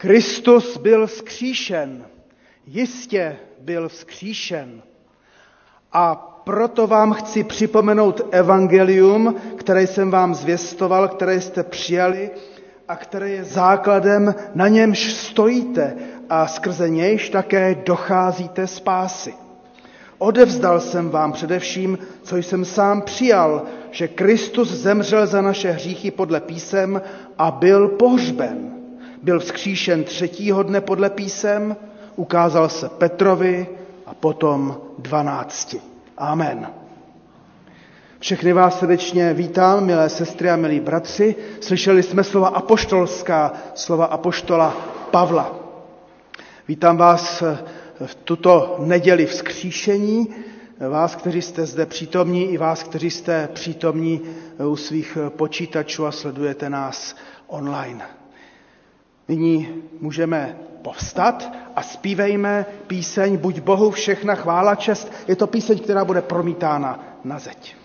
Kristus byl vzkříšen, jistě byl vzkříšen. A proto vám chci připomenout evangelium, které jsem vám zvěstoval, které jste přijali a které je základem, na němž stojíte a skrze nějž také docházíte spásy. Odevzdal jsem vám především, co jsem sám přijal, že Kristus zemřel za naše hříchy podle písem a byl pohřben. Byl vzkříšen třetího dne podle písem, ukázal se Petrovi a potom dvanácti. Amen. Všechny vás srdečně vítám, milé sestry a milí bratři. Slyšeli jsme slova apoštolská, slova apoštola Pavla. Vítám vás v tuto neděli vzkříšení, vás, kteří jste zde přítomní, i vás, kteří jste přítomní u svých počítačů a sledujete nás online. Nyní můžeme povstat a zpívejme píseň Buď Bohu všechna chvála čest. Je to píseň, která bude promítána na zeď.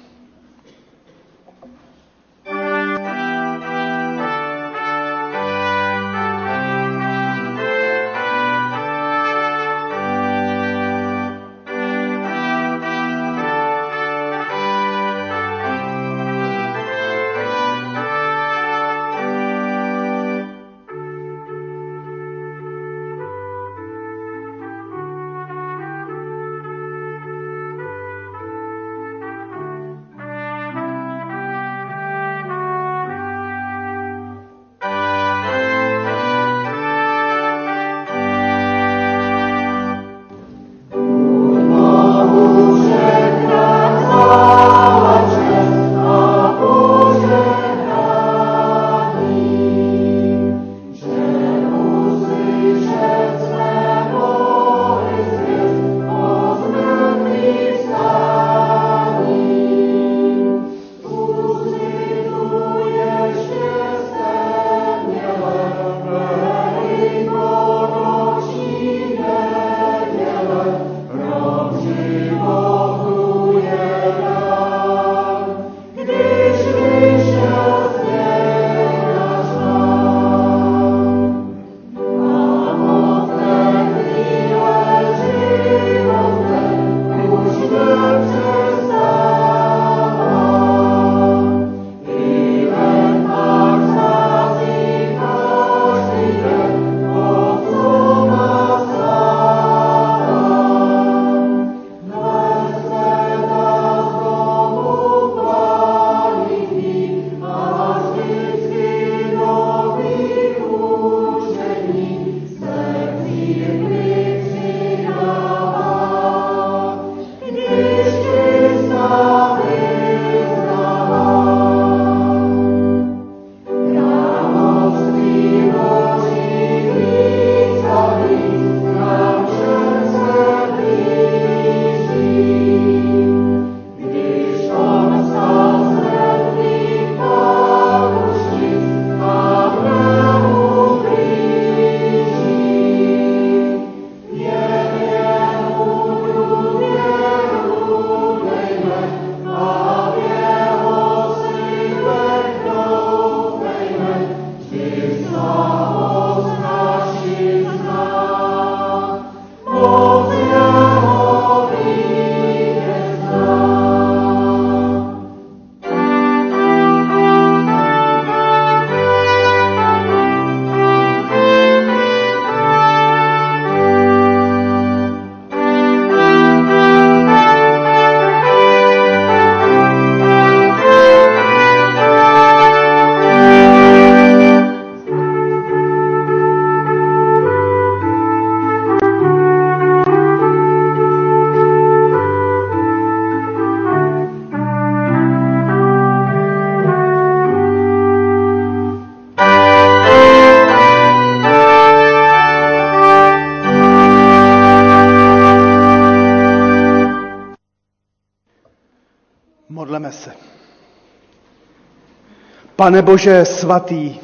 Pane Bože svatý,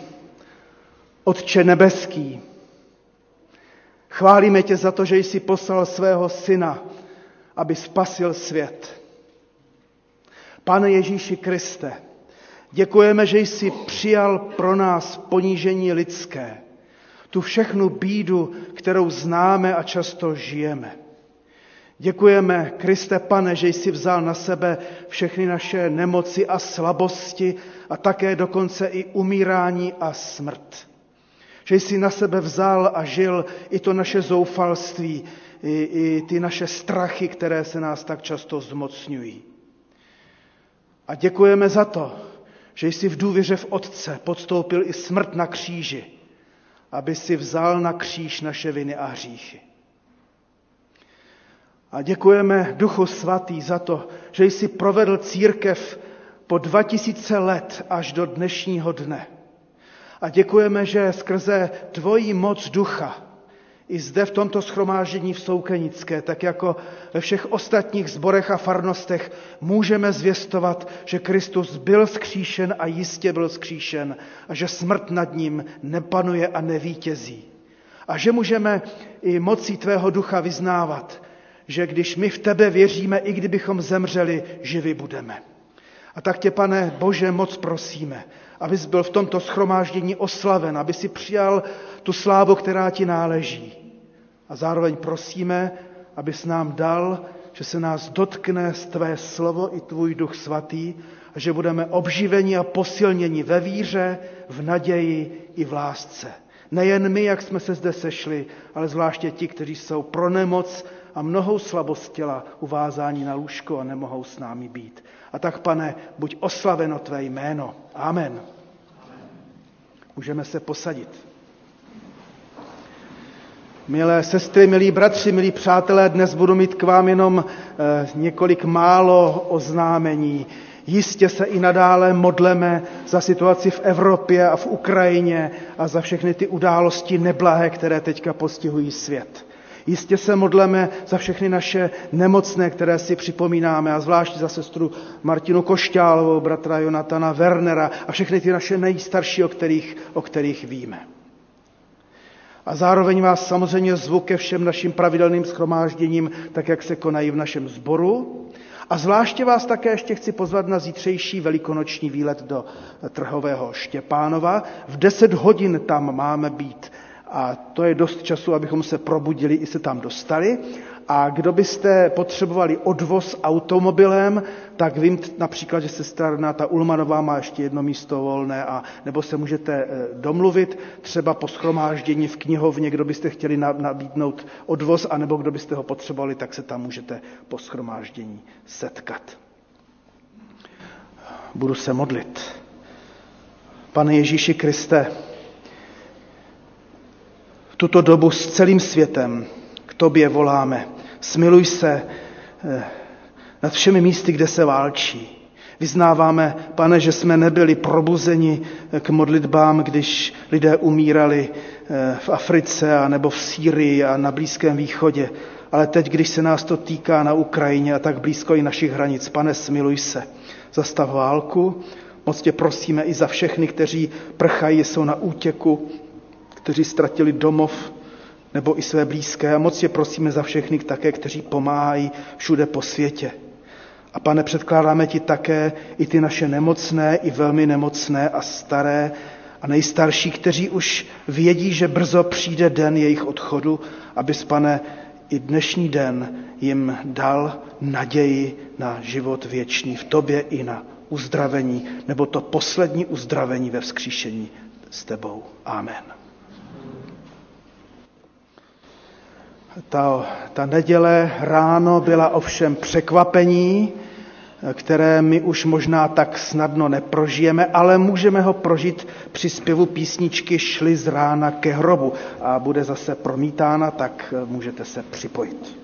Otče nebeský, chválíme tě za to, že jsi poslal svého syna, aby spasil svět. Pane Ježíši Kriste, děkujeme, že jsi přijal pro nás ponížení lidské. tu všechnu bídu, kterou známe a často žijeme. Děkujeme, Kriste Pane, že jsi vzal na sebe všechny naše nemoci a slabosti a také dokonce i umírání a smrt. Že jsi na sebe vzal a žil i to naše zoufalství, i, i ty naše strachy, které se nás tak často zmocňují. A děkujeme za to, že jsi v důvěře v Otce podstoupil i smrt na kříži, aby si vzal na kříž naše viny a hříchy. A děkujeme Duchu Svatý za to, že jsi provedl církev po 2000 let až do dnešního dne. A děkujeme, že skrze tvojí moc ducha i zde v tomto schromáždění v Soukenické, tak jako ve všech ostatních zborech a farnostech, můžeme zvěstovat, že Kristus byl skříšen a jistě byl skříšen a že smrt nad ním nepanuje a nevítězí. A že můžeme i mocí tvého ducha vyznávat, že když my v tebe věříme, i kdybychom zemřeli, živi budeme. A tak tě, pane Bože, moc prosíme, abys byl v tomto schromáždění oslaven, aby si přijal tu slávu, která ti náleží. A zároveň prosíme, abys nám dal, že se nás dotkne z tvé slovo i tvůj duch svatý a že budeme obživeni a posilněni ve víře, v naději i v lásce. Nejen my, jak jsme se zde sešli, ale zvláště ti, kteří jsou pro nemoc a mnohou slabost těla uvázání na lůžko a nemohou s námi být. A tak, pane, buď oslaveno tvé jméno. Amen. Můžeme se posadit. Milé sestry, milí bratři, milí přátelé, dnes budu mít k vám jenom eh, několik málo oznámení. Jistě se i nadále modleme za situaci v Evropě a v Ukrajině a za všechny ty události neblahé, které teďka postihují svět. Jistě se modleme za všechny naše nemocné, které si připomínáme, a zvláště za sestru Martinu Košťálovou, bratra Jonatana Wernera a všechny ty naše nejstarší, o kterých, o kterých víme. A zároveň vás samozřejmě zvu ke všem našim pravidelným schromážděním, tak jak se konají v našem sboru. A zvláště vás také ještě chci pozvat na zítřejší velikonoční výlet do Trhového Štěpánova. V 10 hodin tam máme být a to je dost času, abychom se probudili i se tam dostali. A kdo byste potřebovali odvoz automobilem, tak vím například, že se starná ta Ulmanová má ještě jedno místo volné, a, nebo se můžete eh, domluvit třeba po schromáždění v knihovně, kdo byste chtěli nabídnout odvoz, anebo kdo byste ho potřebovali, tak se tam můžete po schromáždění setkat. Budu se modlit. Pane Ježíši Kriste, tuto dobu s celým světem k tobě voláme. Smiluj se eh, nad všemi místy, kde se válčí. Vyznáváme, pane, že jsme nebyli probuzeni eh, k modlitbám, když lidé umírali eh, v Africe a nebo v Sýrii a na Blízkém východě. Ale teď, když se nás to týká na Ukrajině a tak blízko i našich hranic, pane, smiluj se. Zastav válku. Moc tě prosíme i za všechny, kteří prchají, jsou na útěku, kteří ztratili domov nebo i své blízké. A moc je prosíme za všechny také, kteří pomáhají všude po světě. A pane, předkládáme ti také i ty naše nemocné, i velmi nemocné a staré a nejstarší, kteří už vědí, že brzo přijde den jejich odchodu, abys, pane, i dnešní den jim dal naději na život věčný v tobě i na uzdravení, nebo to poslední uzdravení ve vzkříšení s tebou. Amen. Ta, ta neděle ráno byla ovšem překvapení, které my už možná tak snadno neprožijeme, ale můžeme ho prožít při zpěvu písničky Šli z rána ke hrobu a bude zase promítána, tak můžete se připojit.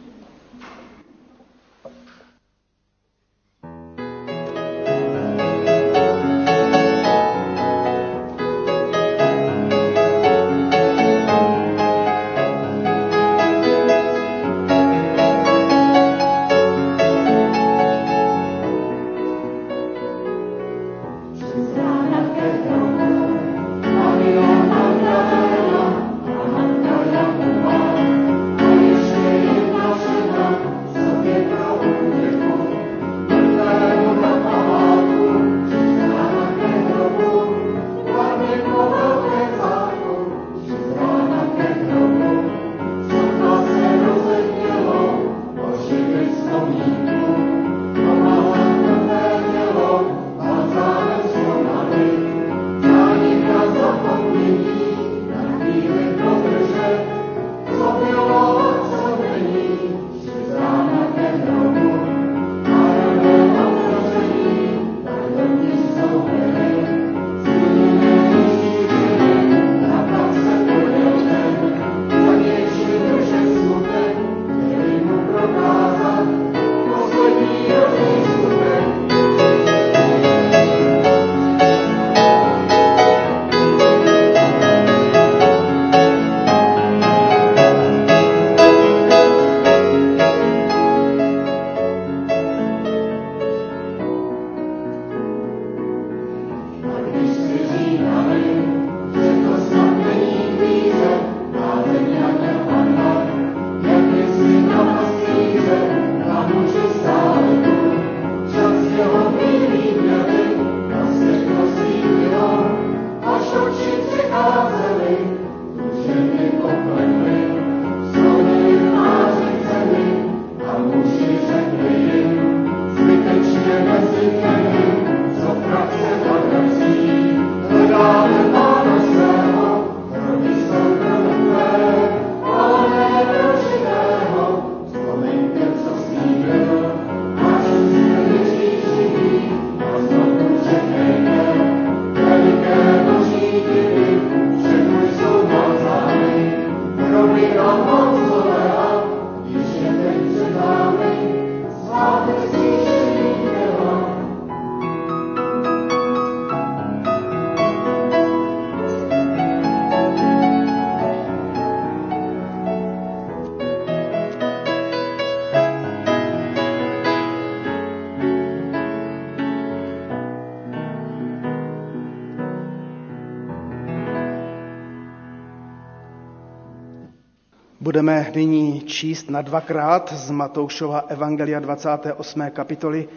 Budeme nyní číst na dvakrát z Matoušova Evangelia 28. kapitoly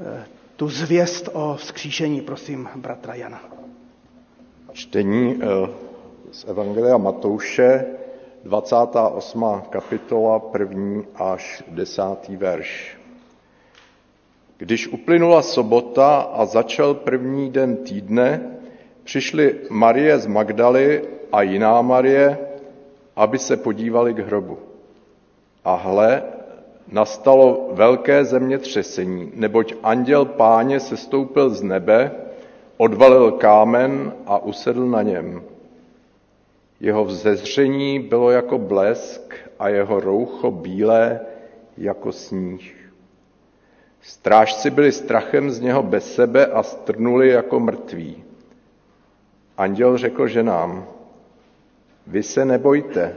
eh, tu zvěst o vzkříšení. Prosím, bratra Jana. Čtení eh, z Evangelia Matouše, 28. kapitola, první až desátý verš. Když uplynula sobota a začal první den týdne, přišly Marie z Magdaly a jiná Marie, aby se podívali k hrobu. A hle, nastalo velké zemětřesení, neboť anděl páně sestoupil z nebe, odvalil kámen a usedl na něm. Jeho vzezření bylo jako blesk a jeho roucho bílé jako sníh. Strážci byli strachem z něho bez sebe a strnuli jako mrtví. Anděl řekl ženám, vy se nebojte,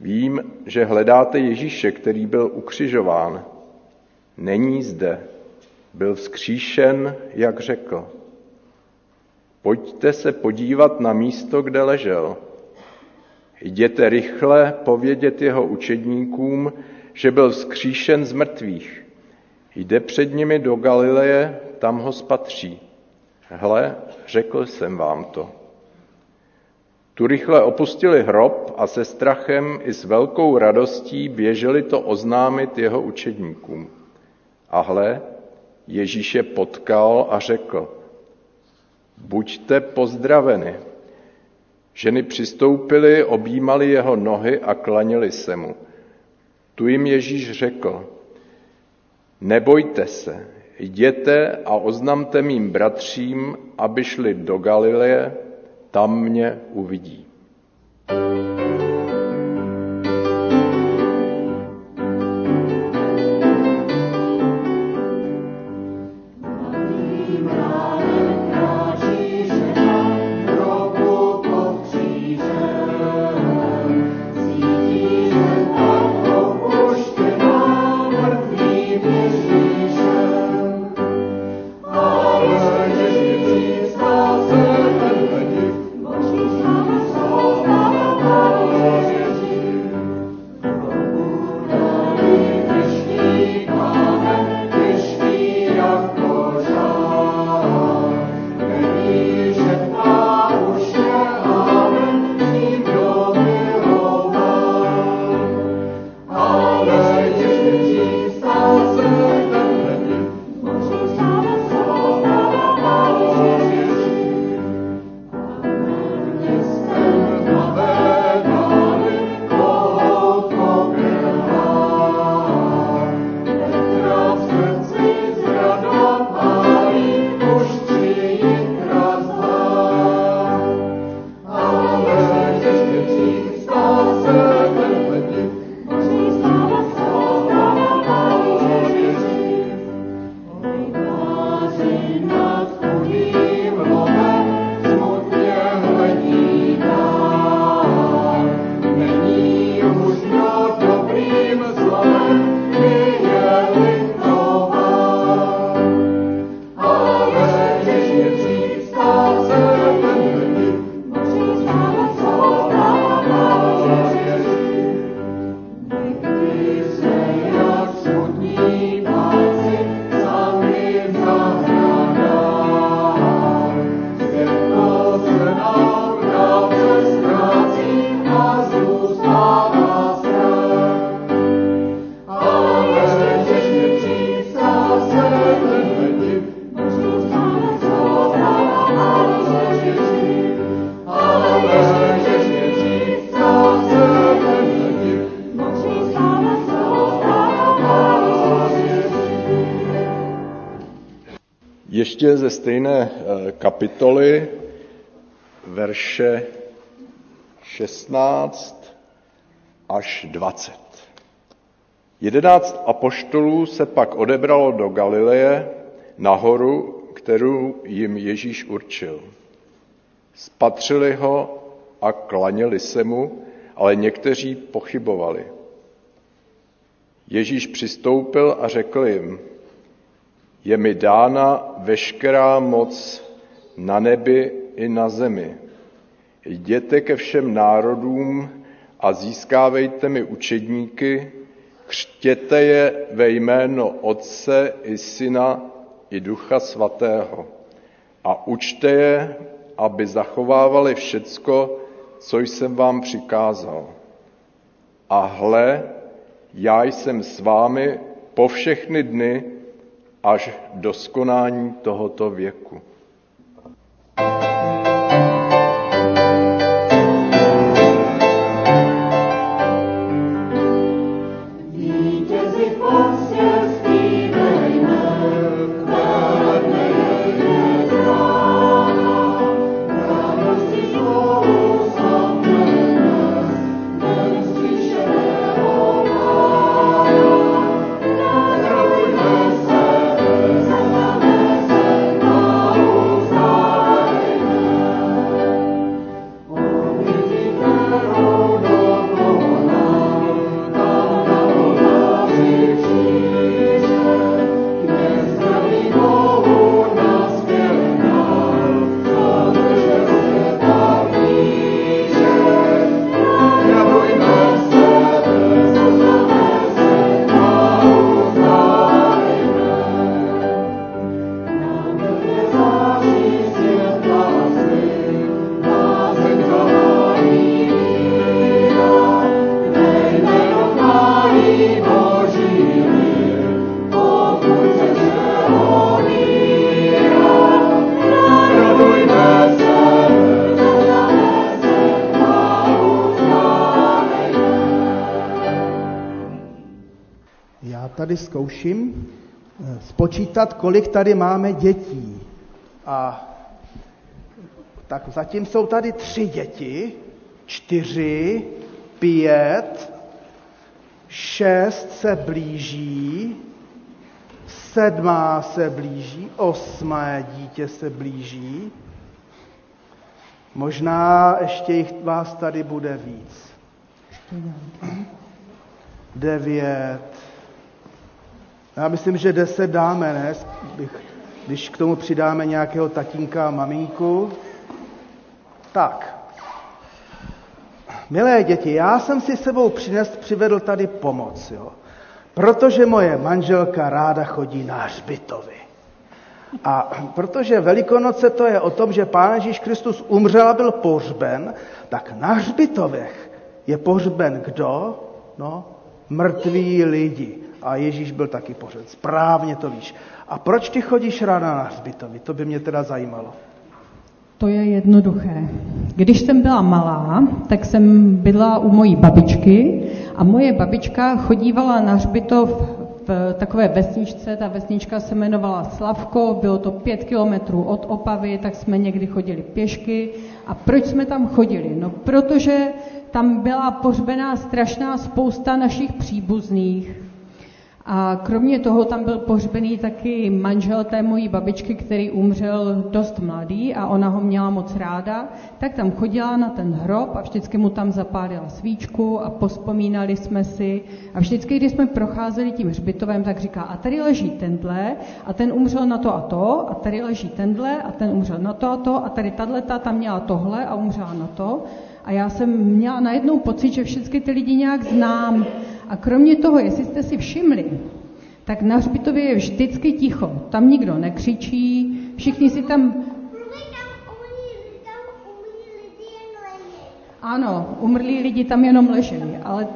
vím, že hledáte Ježíše, který byl ukřižován. Není zde, byl vzkříšen, jak řekl. Pojďte se podívat na místo, kde ležel. Jděte rychle povědět jeho učedníkům, že byl vzkříšen z mrtvých. Jde před nimi do Galileje, tam ho spatří. Hle, řekl jsem vám to. Tu rychle opustili hrob a se strachem i s velkou radostí běželi to oznámit jeho učedníkům. A hle, Ježíš je potkal a řekl, buďte pozdraveni. Ženy přistoupily, objímali jeho nohy a klanili se mu. Tu jim Ježíš řekl, nebojte se, jděte a oznamte mým bratřím, aby šli do Galileje, tam mě uvidí. Ještě ze stejné eh, kapitoly, verše 16 až 20. Jedenáct apoštolů se pak odebralo do Galileje nahoru, kterou jim Ježíš určil. Spatřili ho a klaněli se mu, ale někteří pochybovali. Ježíš přistoupil a řekl jim, je mi dána veškerá moc na nebi i na zemi. Jděte ke všem národům a získávejte mi učedníky, křtěte je ve jméno Otce i Syna i Ducha Svatého a učte je, aby zachovávali všecko, co jsem vám přikázal. A hle, já jsem s vámi po všechny dny až do skonání tohoto věku. Tady zkouším eh, spočítat, kolik tady máme dětí. A tak zatím jsou tady tři děti, čtyři, pět, šest se blíží, sedmá se blíží, osmé dítě se blíží. Možná ještě jich vás tady bude víc. Devět, já myslím, že deset dáme, ne? Když k tomu přidáme nějakého tatínka a mamínku. Tak. Milé děti, já jsem si sebou přines, přivedl tady pomoc, jo? Protože moje manželka ráda chodí na hřbitovy. A protože Velikonoce to je o tom, že Pán Ježíš Kristus umřel a byl pohřben, tak na hřbitovech je pohřben kdo? No, mrtví lidi a Ježíš byl taky pořád. Správně to víš. A proč ty chodíš ráda na hřbitovy? To by mě teda zajímalo. To je jednoduché. Když jsem byla malá, tak jsem byla u mojí babičky a moje babička chodívala na hřbitov v takové vesničce, ta vesnička se jmenovala Slavko, bylo to pět kilometrů od Opavy, tak jsme někdy chodili pěšky. A proč jsme tam chodili? No, protože tam byla pohřbená strašná spousta našich příbuzných, a kromě toho tam byl pohřbený taky manžel té mojí babičky, který umřel dost mladý a ona ho měla moc ráda, tak tam chodila na ten hrob a vždycky mu tam zapálila svíčku a pospomínali jsme si. A vždycky, když jsme procházeli tím hřbitovem, tak říká, a tady leží tenhle a ten umřel na to a to, a tady leží tenhle a ten umřel na to a to, a tady tato tam měla tohle a umřela na to. A já jsem měla najednou pocit, že všechny ty lidi nějak znám. A kromě toho, jestli jste si všimli, tak na hřbitově je vždycky ticho. Tam nikdo nekřičí, všichni si tam... Ano, umrlí lidi tam jenom leželi, ale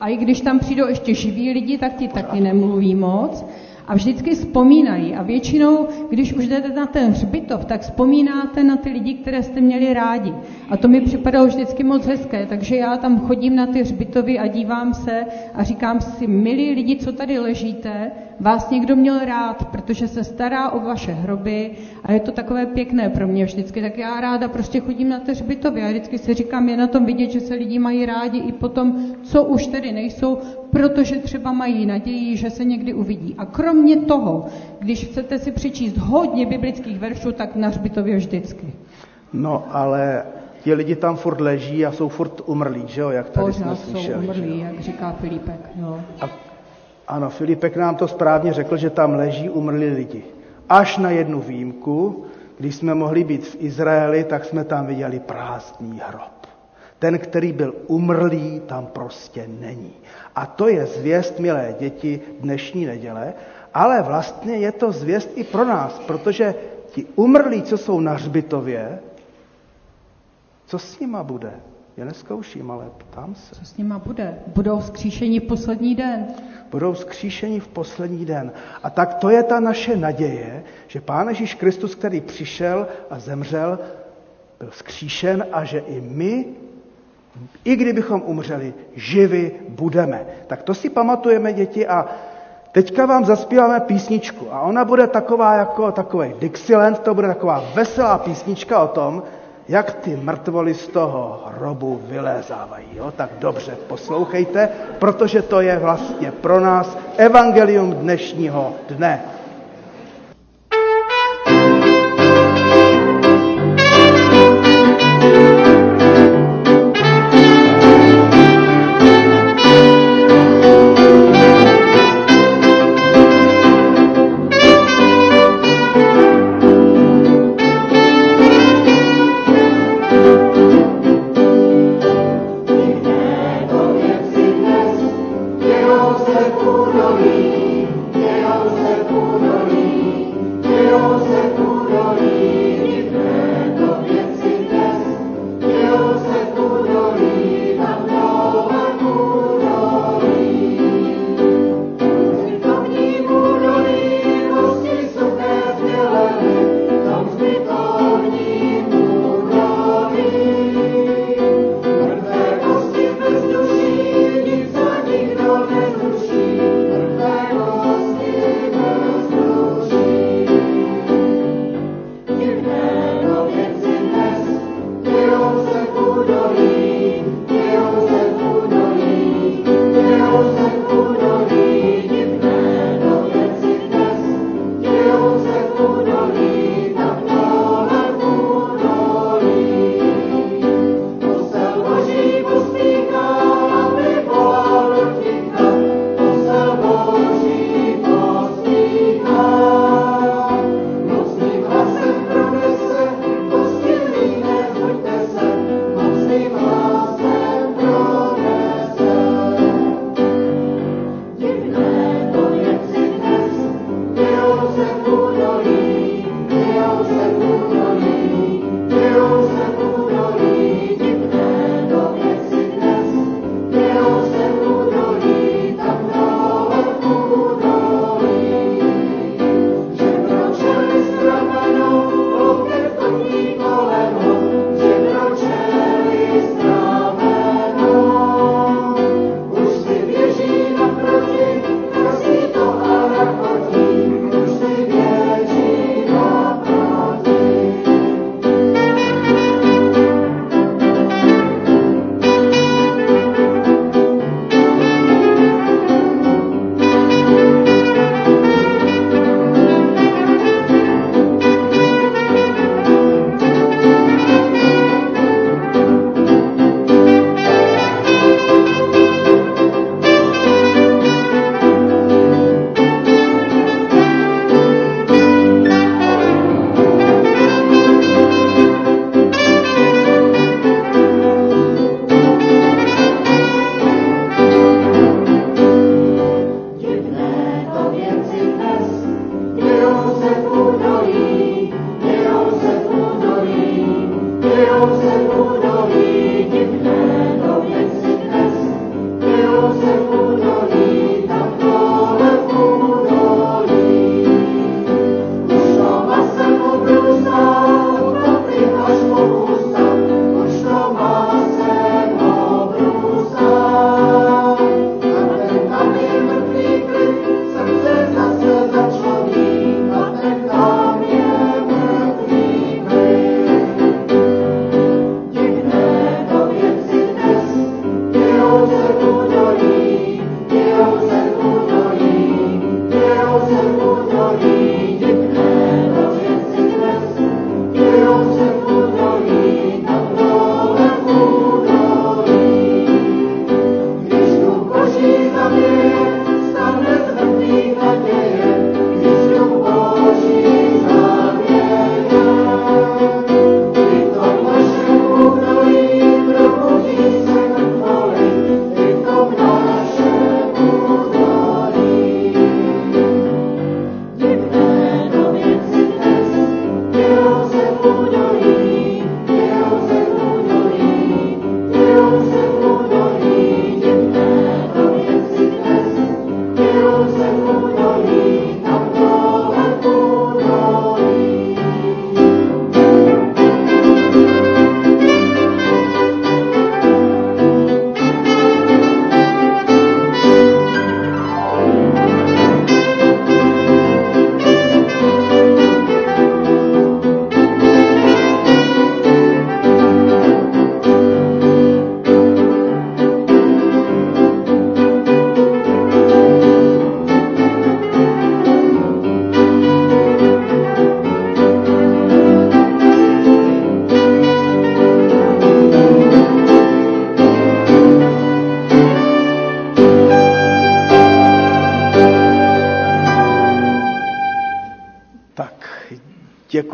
a i když tam přijdou ještě živí lidi, tak ti taky nemluví moc a vždycky vzpomínají. A většinou, když už jdete na ten hřbitov, tak vzpomínáte na ty lidi, které jste měli rádi. A to mi připadalo vždycky moc hezké, takže já tam chodím na ty hřbitovy a dívám se a říkám si, milí lidi, co tady ležíte, vás někdo měl rád, protože se stará o vaše hroby a je to takové pěkné pro mě vždycky. Tak já ráda prostě chodím na ty hřbitovy a vždycky si říkám, je na tom vidět, že se lidi mají rádi i potom, co už tedy nejsou, protože třeba mají naději, že se někdy uvidí. A kromě toho, když chcete si přečíst hodně biblických veršů, tak na hřbitově vždycky. No, ale ti lidi tam furt leží a jsou furt umrlí, že jo, jak tady Pořád jsme jsou slyšeli. umrlí, jak říká Filipek. Jo. A, ano, Filipek nám to správně řekl, že tam leží umrlí lidi. Až na jednu výjimku, když jsme mohli být v Izraeli, tak jsme tam viděli prázdný hrob. Ten, který byl umrlý, tam prostě není. A to je zvěst, milé děti, dnešní neděle, ale vlastně je to zvěst i pro nás, protože ti umrlí, co jsou na hřbitově, co s nima bude? Je neskouším, ale ptám se. Co s nima bude? Budou skříšeni v poslední den. Budou skříšeni v poslední den. A tak to je ta naše naděje, že Pán Ježíš Kristus, který přišel a zemřel, byl skříšen a že i my, i kdybychom umřeli, živi budeme. Tak to si pamatujeme, děti, a teďka vám zaspíváme písničku. A ona bude taková jako takový Dixieland, to bude taková veselá písnička o tom, jak ty mrtvoly z toho hrobu vylézávají. Jo? Tak dobře, poslouchejte, protože to je vlastně pro nás evangelium dnešního dne.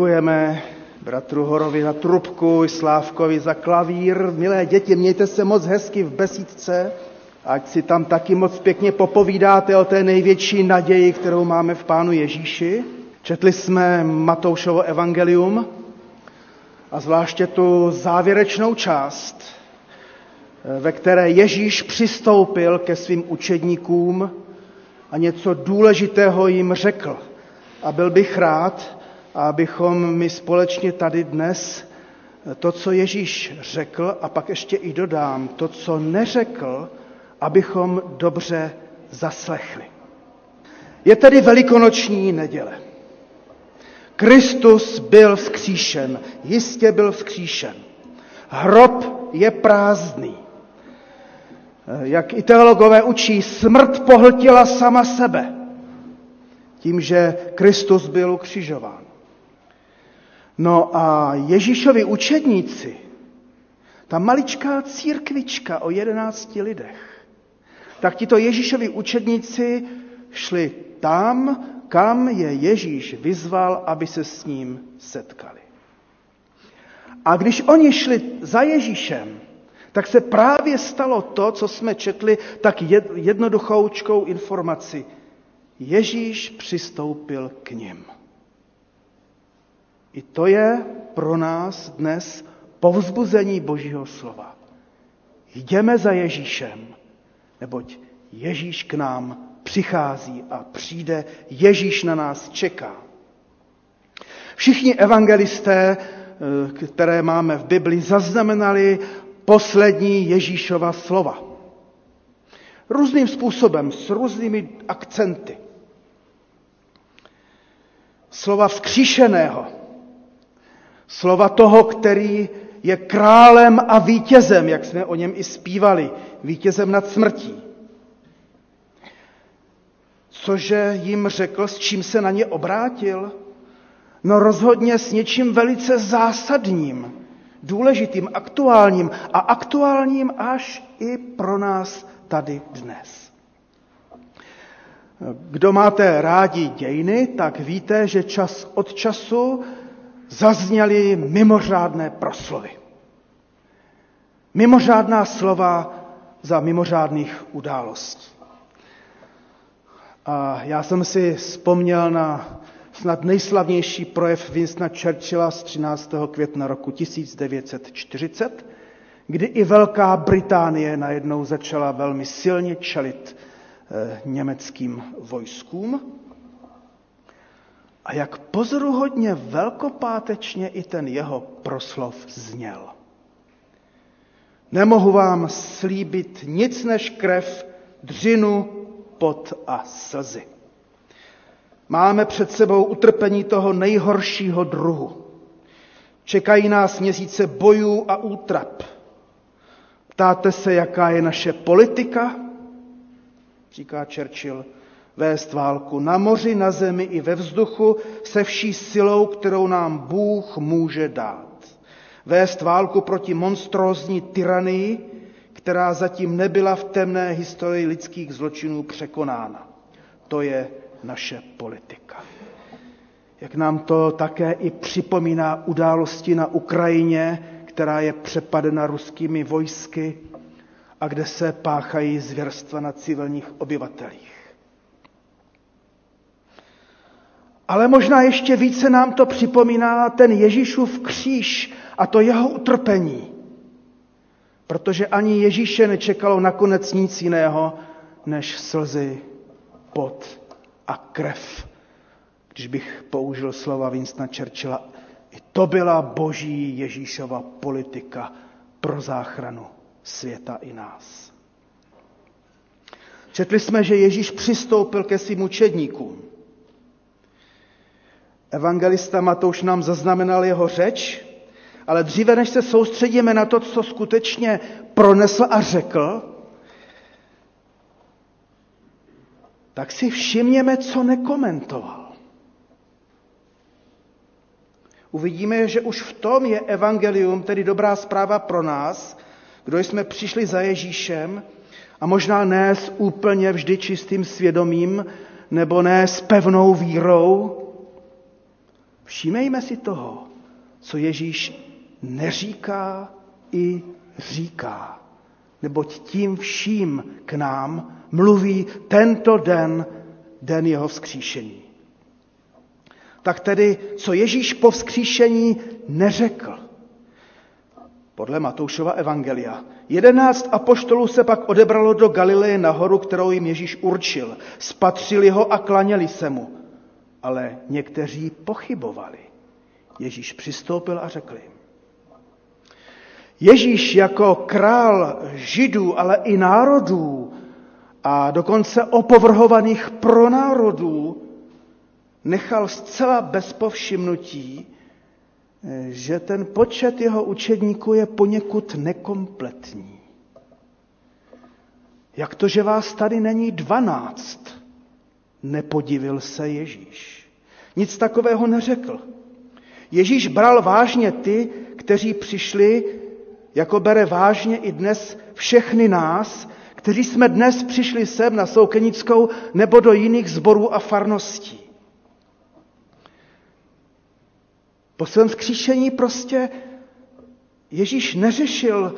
Děkujeme bratru Horovi za trubku, Slávkovi za klavír. Milé děti, mějte se moc hezky v besídce, ať si tam taky moc pěkně popovídáte o té největší naději, kterou máme v Pánu Ježíši. Četli jsme Matoušovo evangelium a zvláště tu závěrečnou část, ve které Ježíš přistoupil ke svým učedníkům a něco důležitého jim řekl. A byl bych rád, abychom my společně tady dnes to, co Ježíš řekl, a pak ještě i dodám, to, co neřekl, abychom dobře zaslechli. Je tedy velikonoční neděle. Kristus byl vzkříšen, jistě byl vzkříšen. Hrob je prázdný. Jak i teologové učí, smrt pohltila sama sebe tím, že Kristus byl ukřižován. No a Ježíšovi učedníci, ta maličká církvička o jedenácti lidech, tak tito Ježíšovi učedníci šli tam, kam je Ježíš vyzval, aby se s ním setkali. A když oni šli za Ježíšem, tak se právě stalo to, co jsme četli, tak jednoduchoučkou informaci. Ježíš přistoupil k ním. I to je pro nás dnes povzbuzení Božího slova. Jdeme za Ježíšem, neboť Ježíš k nám přichází a přijde, Ježíš na nás čeká. Všichni evangelisté, eh, které máme v Bibli, zaznamenali poslední Ježíšova slova. Různým způsobem, s různými akcenty. Slova vzkříšeného, slova toho, který je králem a vítězem, jak jsme o něm i zpívali, vítězem nad smrtí cože jim řekl, s čím se na ně obrátil? No rozhodně s něčím velice zásadním, důležitým, aktuálním a aktuálním až i pro nás tady dnes. Kdo máte rádi dějiny, tak víte, že čas od času zazněly mimořádné proslovy. Mimořádná slova za mimořádných událostí. A já jsem si vzpomněl na snad nejslavnější projev Winstona Churchilla z 13. května roku 1940, kdy i Velká Británie najednou začala velmi silně čelit eh, německým vojskům. A jak pozoruhodně velkopátečně i ten jeho proslov zněl. Nemohu vám slíbit nic než krev, dřinu pot a slzy. Máme před sebou utrpení toho nejhoršího druhu. Čekají nás měsíce bojů a útrap. Ptáte se, jaká je naše politika? Říká Churchill. Vést válku na moři, na zemi i ve vzduchu se vší silou, kterou nám Bůh může dát. Vést válku proti monstrózní tyranii, která zatím nebyla v temné historii lidských zločinů překonána. To je naše politika. Jak nám to také i připomíná události na Ukrajině, která je přepadena ruskými vojsky a kde se páchají zvěrstva na civilních obyvatelích. Ale možná ještě více nám to připomíná ten Ježíšův kříž a to jeho utrpení protože ani Ježíše nečekalo nakonec nic jiného než slzy, pot a krev. Když bych použil slova Winstona Churchilla, i to byla boží Ježíšova politika pro záchranu světa i nás. Četli jsme, že Ježíš přistoupil ke svým učedníkům. Evangelista Matouš nám zaznamenal jeho řeč, ale dříve, než se soustředíme na to, co skutečně pronesl a řekl, tak si všimněme, co nekomentoval. Uvidíme, že už v tom je evangelium, tedy dobrá zpráva pro nás, kdo jsme přišli za Ježíšem a možná ne s úplně vždy čistým svědomím, nebo ne s pevnou vírou, Všímejme si toho, co Ježíš neříká i říká. Neboť tím vším k nám mluví tento den, den jeho vzkříšení. Tak tedy, co Ježíš po vzkříšení neřekl, podle Matoušova evangelia. Jedenáct apoštolů se pak odebralo do Galileje nahoru, kterou jim Ježíš určil. Spatřili ho a klaněli se mu. Ale někteří pochybovali. Ježíš přistoupil a řekl jim. Ježíš jako král židů, ale i národů a dokonce opovrhovaných pro národů nechal zcela bez povšimnutí, že ten počet jeho učedníků je poněkud nekompletní. Jak to, že vás tady není dvanáct? Nepodivil se Ježíš. Nic takového neřekl. Ježíš bral vážně ty, kteří přišli, jako bere vážně i dnes všechny nás, kteří jsme dnes přišli sem na Soukenickou nebo do jiných zborů a farností. Po svém vzkříšení prostě Ježíš neřešil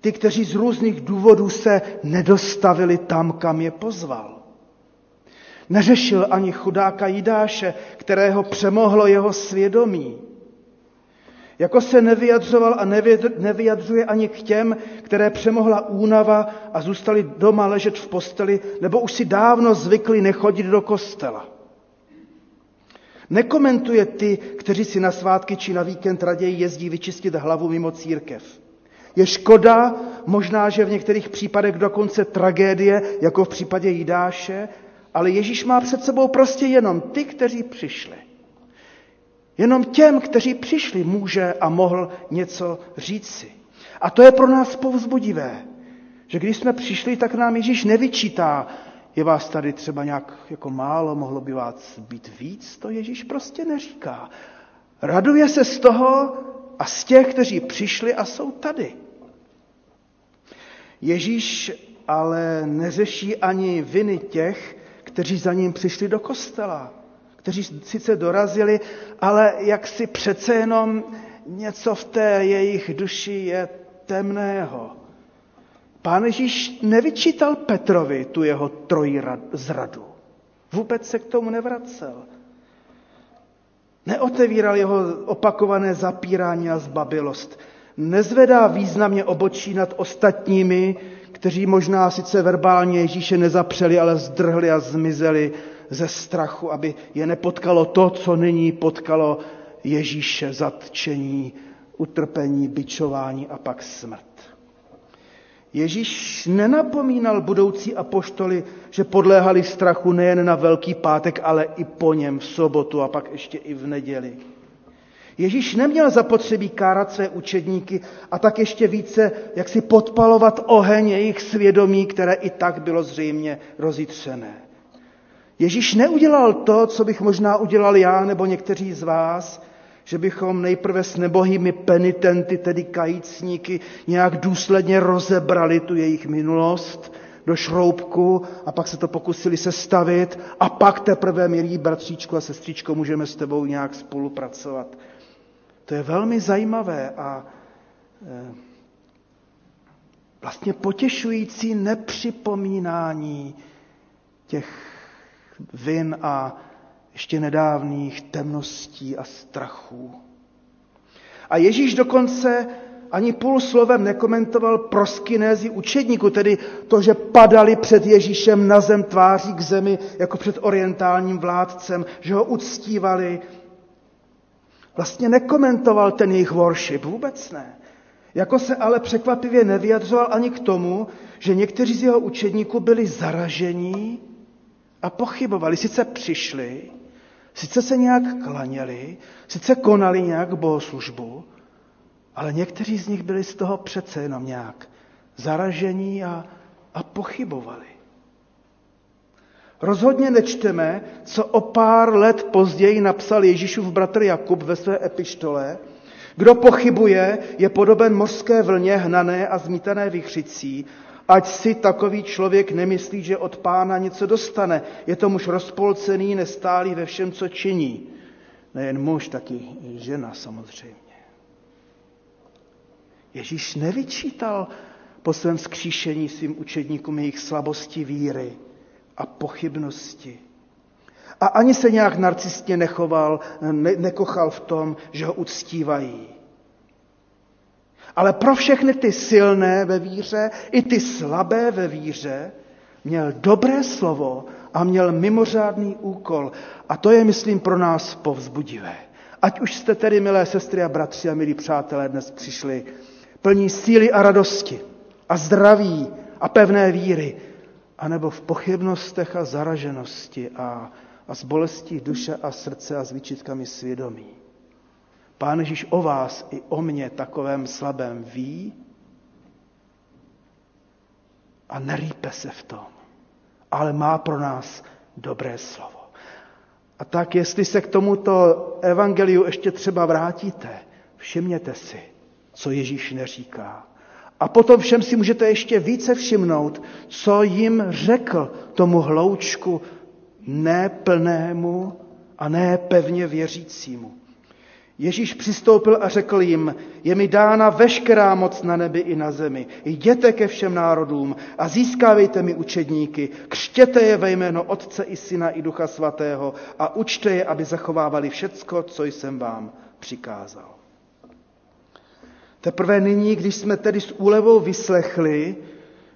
ty, kteří z různých důvodů se nedostavili tam, kam je pozval. Neřešil ani chudáka Jidáše, kterého přemohlo jeho svědomí. Jako se nevyjadřoval a nevyjadřuje ani k těm, které přemohla únava a zůstali doma ležet v posteli, nebo už si dávno zvykli nechodit do kostela. Nekomentuje ty, kteří si na svátky či na víkend raději jezdí vyčistit hlavu mimo církev. Je škoda, možná, že v některých případech dokonce tragédie, jako v případě Jidáše, ale Ježíš má před sebou prostě jenom ty, kteří přišli. Jenom těm, kteří přišli, může a mohl něco říci. A to je pro nás povzbudivé, že když jsme přišli, tak nám Ježíš nevyčítá, je vás tady třeba nějak jako málo, mohlo by vás být víc, to Ježíš prostě neříká. Raduje se z toho a z těch, kteří přišli a jsou tady. Ježíš ale neřeší ani viny těch, kteří za ním přišli do kostela, kteří sice dorazili, ale jak si přece jenom něco v té jejich duši je temného. Pán Ježíš nevyčítal Petrovi tu jeho trojí zradu. Vůbec se k tomu nevracel. Neotevíral jeho opakované zapírání a zbabilost. Nezvedá významně obočí nad ostatními, kteří možná sice verbálně Ježíše nezapřeli, ale zdrhli a zmizeli ze strachu, aby je nepotkalo to, co nyní potkalo Ježíše, zatčení, utrpení, bičování a pak smrt. Ježíš nenapomínal budoucí apoštoly, že podléhali strachu nejen na Velký pátek, ale i po něm v sobotu a pak ještě i v neděli. Ježíš neměl zapotřebí kárat své učedníky a tak ještě více, jak si podpalovat oheň jejich svědomí, které i tak bylo zřejmě rozitřené. Ježíš neudělal to, co bych možná udělal já nebo někteří z vás, že bychom nejprve s nebohými penitenty, tedy kajícníky, nějak důsledně rozebrali tu jejich minulost do šroubku a pak se to pokusili sestavit a pak teprve, milí bratříčku a sestřičko, můžeme s tebou nějak spolupracovat. To je velmi zajímavé a e, vlastně potěšující nepřipomínání těch vin a ještě nedávných temností a strachů. A Ježíš dokonce ani půl slovem nekomentoval proskinézi učedníku, tedy to, že padali před Ježíšem na zem tváří k zemi, jako před orientálním vládcem, že ho uctívali. Vlastně nekomentoval ten jejich worship, vůbec ne. Jako se ale překvapivě nevyjadřoval ani k tomu, že někteří z jeho učedníků byli zaražení a pochybovali. Sice přišli, Sice se nějak klaněli, sice konali nějak bohoslužbu, ale někteří z nich byli z toho přece jenom nějak zaražení a, a pochybovali. Rozhodně nečteme, co o pár let později napsal Ježíšův bratr Jakub ve své epištole. Kdo pochybuje, je podoben mořské vlně hnané a zmítané vychřicí Ať si takový člověk nemyslí, že od pána něco dostane. Je to muž rozpolcený, nestálý ve všem, co činí. Nejen muž, taky žena samozřejmě. Ježíš nevyčítal po svém skříšení svým učedníkům jejich slabosti víry a pochybnosti. A ani se nějak narcistně nechoval, ne, nekochal v tom, že ho uctívají. Ale pro všechny ty silné ve víře i ty slabé ve víře měl dobré slovo a měl mimořádný úkol. A to je, myslím, pro nás povzbudivé. Ať už jste tedy, milé sestry a bratři a milí přátelé, dnes přišli plní síly a radosti a zdraví a pevné víry, anebo v pochybnostech a zaraženosti a, a s bolestí duše a srdce a s výčitkami svědomí. Pán Ježíš o vás i o mě takovém slabém ví a nerýpe se v tom, ale má pro nás dobré slovo. A tak, jestli se k tomuto evangeliu ještě třeba vrátíte, všimněte si, co Ježíš neříká. A potom všem si můžete ještě více všimnout, co jim řekl tomu hloučku neplnému a ne pevně věřícímu. Ježíš přistoupil a řekl jim, je mi dána veškerá moc na nebi i na zemi. Jděte ke všem národům a získávejte mi učedníky, křtěte je ve jméno Otce i Syna i Ducha Svatého a učte je, aby zachovávali všecko, co jsem vám přikázal. Teprve nyní, když jsme tedy s úlevou vyslechli,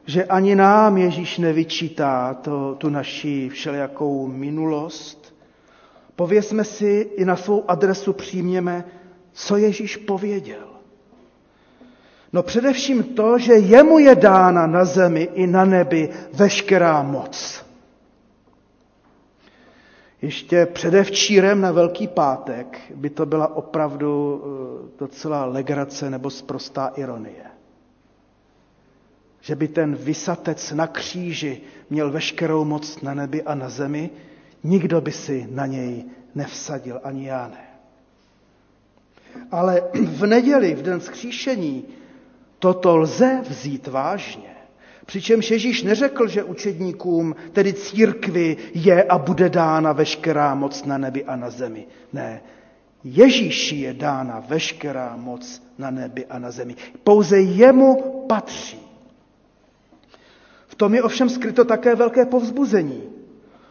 že ani nám Ježíš nevyčítá to, tu naši všelijakou minulost, pověsme si i na svou adresu přijměme, co Ježíš pověděl. No především to, že jemu je dána na zemi i na nebi veškerá moc. Ještě předevčírem na Velký pátek by to byla opravdu eh, docela legrace nebo sprostá ironie. Že by ten vysatec na kříži měl veškerou moc na nebi a na zemi, nikdo by si na něj nevsadil, ani já ne. Ale v neděli, v den skříšení, toto lze vzít vážně. Přičemž Ježíš neřekl, že učedníkům, tedy církvi, je a bude dána veškerá moc na nebi a na zemi. Ne, Ježíši je dána veškerá moc na nebi a na zemi. Pouze jemu patří. V tom je ovšem skryto také velké povzbuzení.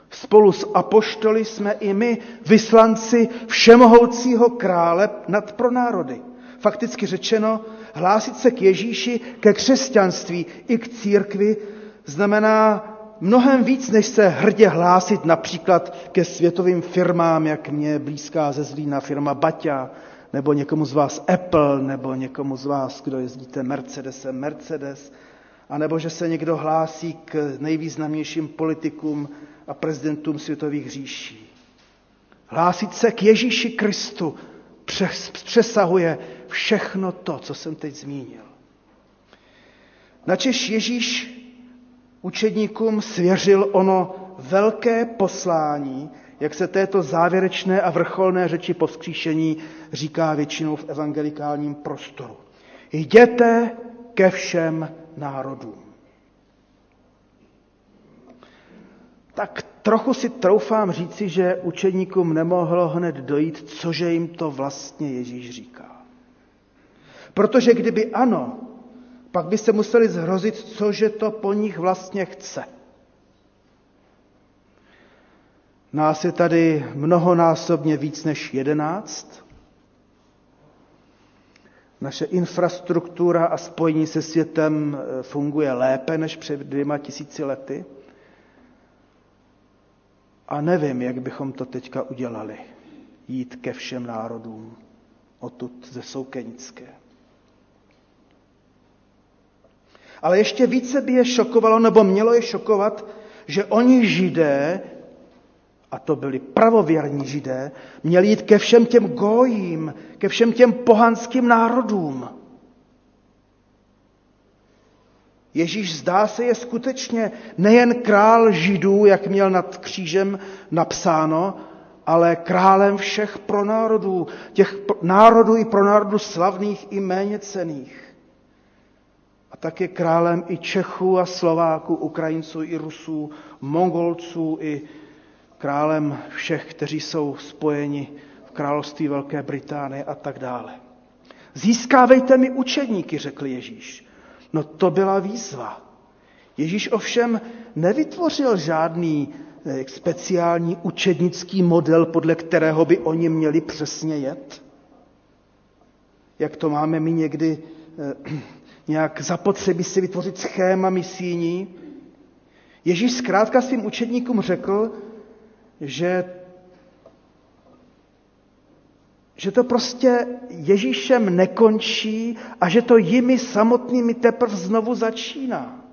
Spolu s apoštoly jsme i my vyslanci všemohoucího krále nad pronárody. Fakticky řečeno, hlásit se k Ježíši, ke křesťanství i k církvi znamená mnohem víc, než se hrdě hlásit například ke světovým firmám, jak mě blízká ze Zlína firma Baťa, nebo někomu z vás Apple, nebo někomu z vás, kdo jezdíte Mercedesem Mercedes, a nebo že se někdo hlásí k nejvýznamnějším politikům a prezidentům světových říší. Hlásit se k Ježíši Kristu přesahuje všechno to, co jsem teď zmínil. Načež Ježíš učedníkům svěřil ono velké poslání, jak se této závěrečné a vrcholné řeči po vzkříšení říká většinou v evangelikálním prostoru. Jděte ke všem národům. Tak trochu si troufám říci, že učedníkům nemohlo hned dojít, cože jim to vlastně Ježíš říká. Protože kdyby ano, pak by se museli zhrozit, cože to po nich vlastně chce. Nás je tady mnohonásobně víc než jedenáct. Naše infrastruktura a spojení se světem eh, funguje lépe než před dvěma tisíci lety. A nevím, jak bychom to teďka udělali. Jít ke všem národům, odtud ze Soukenické. Ale ještě více by je šokovalo, nebo mělo je šokovat, že oni židé, a to byli pravověrní židé, měli jít ke všem těm gojím, ke všem těm pohanským národům. Ježíš zdá se je skutečně nejen král židů, jak měl nad křížem napsáno, ale králem všech pronárodů, těch národů i pronárodů slavných i méně cených tak je králem i Čechů a Slováků, Ukrajinců i Rusů, Mongolců i králem všech, kteří jsou spojeni v království Velké Británie a tak dále. Získávejte mi učedníky, řekl Ježíš. No to byla výzva. Ježíš ovšem nevytvořil žádný eh, speciální učednický model, podle kterého by oni měli přesně jet. Jak to máme my někdy eh, nějak zapotřebí si vytvořit schéma misijní. Ježíš zkrátka svým učedníkům řekl, že že to prostě Ježíšem nekončí a že to jimi samotnými teprve znovu začíná.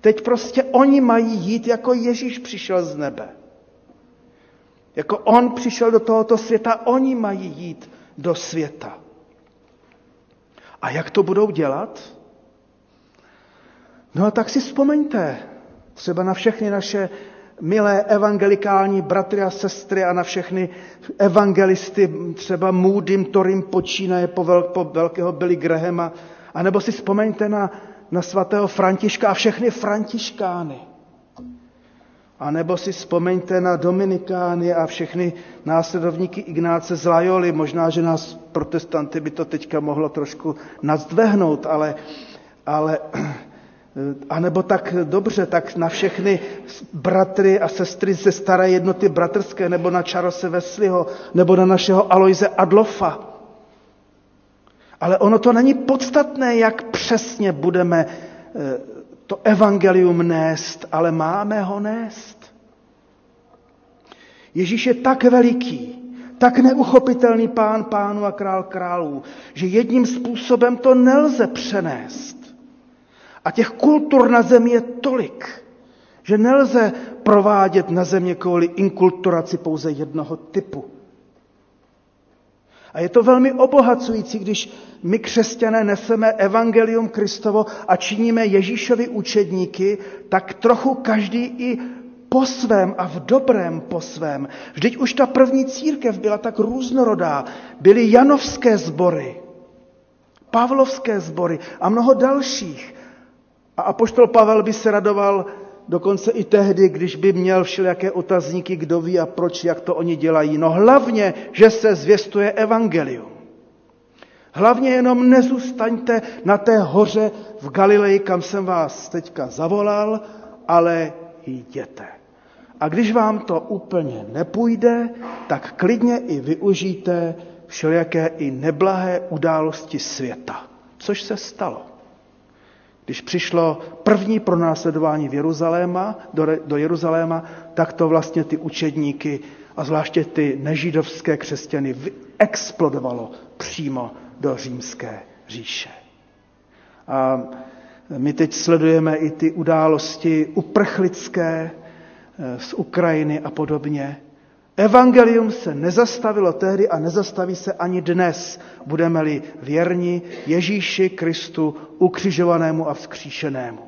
Teď prostě oni mají jít, jako Ježíš přišel z nebe. Jako on přišel do tohoto světa, oni mají jít do světa. A jak to budou dělat? No a tak si vzpomeňte třeba na všechny naše milé evangelikální bratry a sestry a na všechny evangelisty, třeba Moodym, Torim počínaje po, vel, po velkého Billy Grahama, a nebo si vzpomeňte na, na svatého Františka a všechny františkány. A nebo si vzpomeňte na Dominikány a všechny následovníky Ignáce z Lajoli. Možná, že nás protestanty by to teďka mohlo trošku nazdvehnout, ale, ale a nebo tak dobře, tak na všechny bratry a sestry ze staré jednoty bratrské, nebo na Charlesa Wesleyho, nebo na našeho Aloise Adlofa. Ale ono to není podstatné, jak přesně budeme eh, to evangelium nést, ale máme ho nést. Ježíš je tak veliký, tak neuchopitelný pán pánů a král králů, že jedním způsobem to nelze přenést. A těch kultur na zemi je tolik, že nelze provádět na země kvůli inkulturaci pouze jednoho typu. A je to velmi obohacující, když my křesťané neseme evangelium Kristovo a činíme Ježíšovi učedníky, tak trochu každý i po svém a v dobrém po svém. Vždyť už ta první církev byla tak různorodá. Byly janovské sbory, pavlovské sbory a mnoho dalších. A apoštol Pavel by se radoval dokonce i tehdy, když by měl všelijaké otazníky, kdo ví a proč, jak to oni dělají. No hlavně, že se zvěstuje evangelium. Hlavně jenom nezůstaňte na té hoře v Galileji, kam jsem vás teďka zavolal, ale jděte. A když vám to úplně nepůjde, tak klidně i využijte všelijaké i neblahé události světa. Což se stalo. Když přišlo první pronásledování v Jeruzaléma, do, do Jeruzaléma, tak to vlastně ty učedníky a zvláště ty nežidovské křesťany explodovalo přímo do římské říše. A my teď sledujeme i ty události uprchlické eh, z Ukrajiny a podobně. Evangelium se nezastavilo tehdy a nezastaví se ani dnes, budeme-li věrni Ježíši Kristu ukřižovanému a vzkříšenému.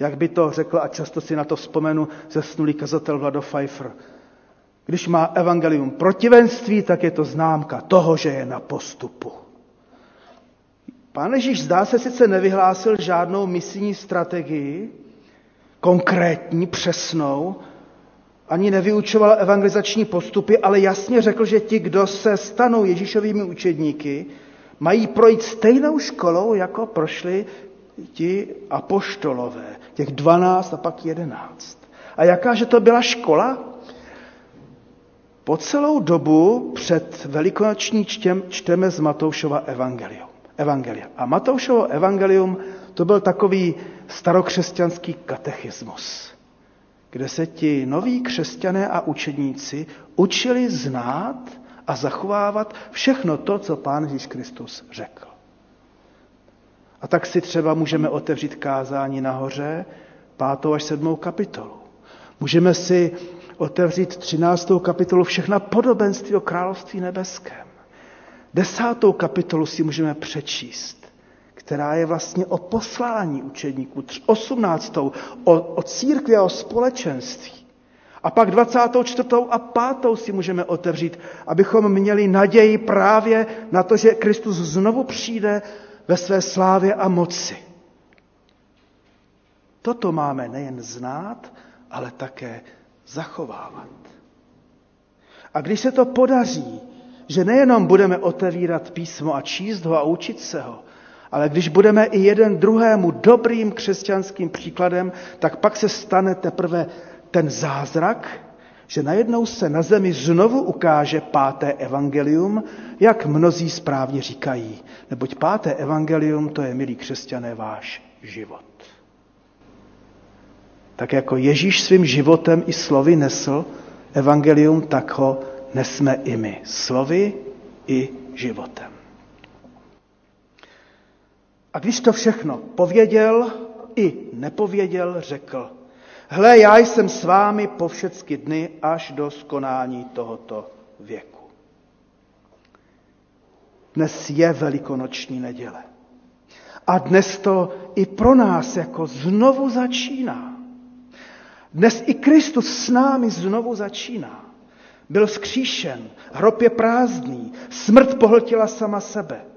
Jak by to řekl, a často si na to vzpomenu, zesnulý kazatel Vlado Pfeiffer. Když má evangelium protivenství, tak je to známka toho, že je na postupu. Pán Ježíš zdá se sice nevyhlásil žádnou misijní strategii, konkrétní, přesnou, ani nevyučoval evangelizační postupy, ale jasně řekl, že ti, kdo se stanou Ježíšovými učedníky, mají projít stejnou školou, jako prošli ti apoštolové, těch dvanáct a pak jedenáct. A jakáže to byla škola? Po celou dobu před velikonoční čtěm, čteme z Matoušova evangelium. evangelia. A Matoušovo evangelium to byl takový starokřesťanský katechismus kde se ti noví křesťané a učedníci učili znát a zachovávat všechno to, co Pán Ježíš Kristus řekl. A tak si třeba můžeme otevřít kázání nahoře, pátou až sedmou kapitolu. Můžeme si otevřít třináctou kapitolu všechna podobenství o království nebeském. Desátou kapitolu si můžeme přečíst která je vlastně o poslání učedníků, 18. O, o církvi a o společenství. A pak 24. a 5. si můžeme otevřít, abychom měli naději právě na to, že Kristus znovu přijde ve své slávě a moci. Toto máme nejen znát, ale také zachovávat. A když se to podaří, že nejenom budeme otevírat písmo a číst ho a učit se ho, ale když budeme i jeden druhému dobrým křesťanským příkladem, tak pak se stane teprve ten zázrak, že najednou se na zemi znovu ukáže páté evangelium, jak mnozí správně říkají. Neboť páté evangelium to je, milí křesťané, váš život. Tak jako Ježíš svým životem i slovy nesl evangelium, tak ho nesme i my. Slovy i životem. A když to všechno pověděl i nepověděl, řekl, hle, já jsem s vámi po všechny dny až do skonání tohoto věku. Dnes je velikonoční neděle. A dnes to i pro nás jako znovu začíná. Dnes i Kristus s námi znovu začíná. Byl skříšen, hrob je prázdný, smrt pohltila sama sebe.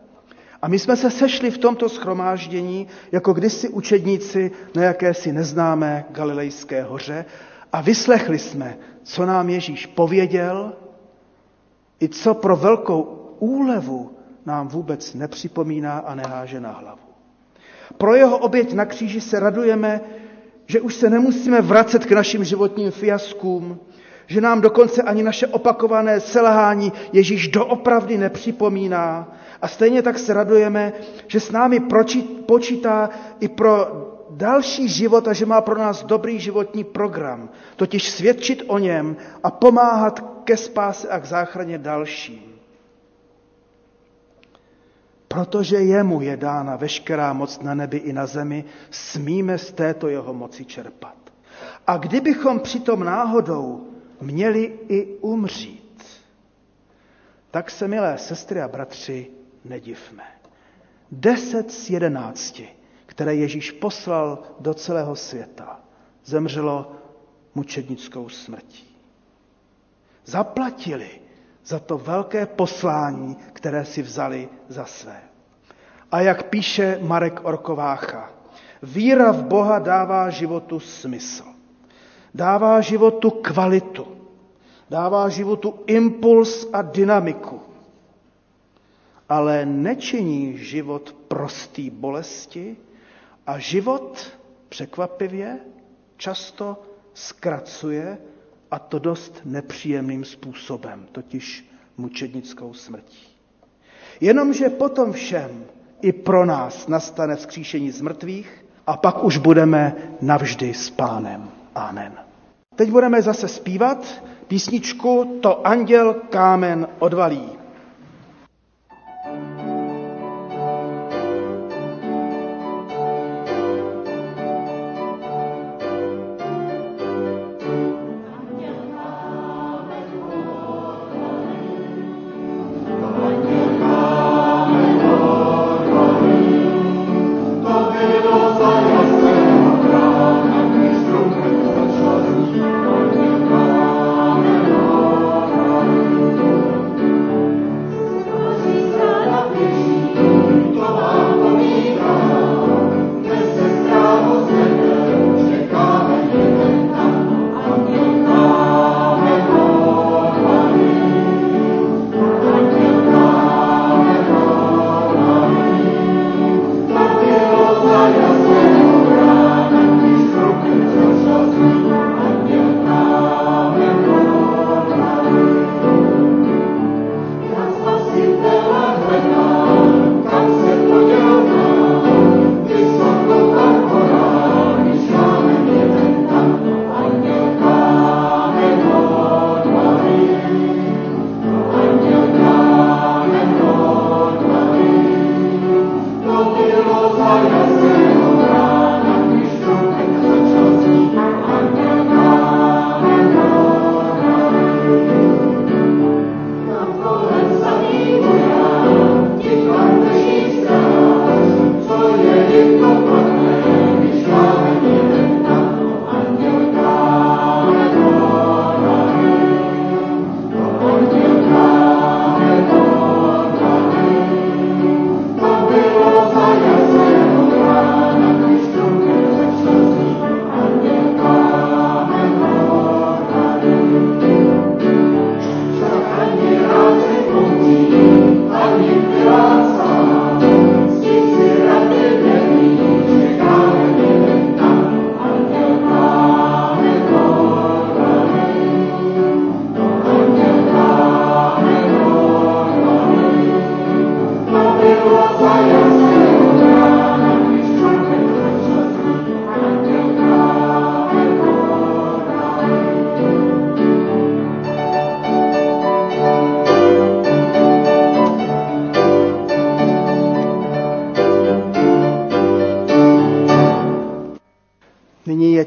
A my jsme se sešli v tomto schromáždění jako kdysi učedníci na jakési neznámé galilejské hoře a vyslechli jsme, co nám Ježíš pověděl i co pro velkou úlevu nám vůbec nepřipomíná a neháže na hlavu. Pro jeho oběť na kříži se radujeme, že už se nemusíme vracet k našim životním fiaskům, že nám dokonce ani naše opakované selhání Ježíš doopravdy nepřipomíná. A stejně tak se radujeme, že s námi počítá i pro další život a že má pro nás dobrý životní program, totiž svědčit o něm a pomáhat ke spáse a k záchraně dalším. Protože jemu je dána veškerá moc na nebi i na zemi, smíme z této jeho moci čerpat. A kdybychom přitom náhodou měli i umřít. Tak se, milé sestry a bratři, nedivme. Deset z jedenácti, které Ježíš poslal do celého světa, zemřelo mučednickou smrtí. Zaplatili za to velké poslání, které si vzali za své. A jak píše Marek Orkovácha, víra v Boha dává životu smysl. Dává životu kvalitu. Dává životu impuls a dynamiku. Ale nečiní život prostý bolesti a život překvapivě často zkracuje a to dost nepříjemným způsobem, totiž mučednickou smrtí. Jenomže potom všem i pro nás nastane vzkříšení z mrtvých a pak už budeme navždy s pánem. Amen. Teď budeme zase zpívat písničku To anděl kámen odvalí.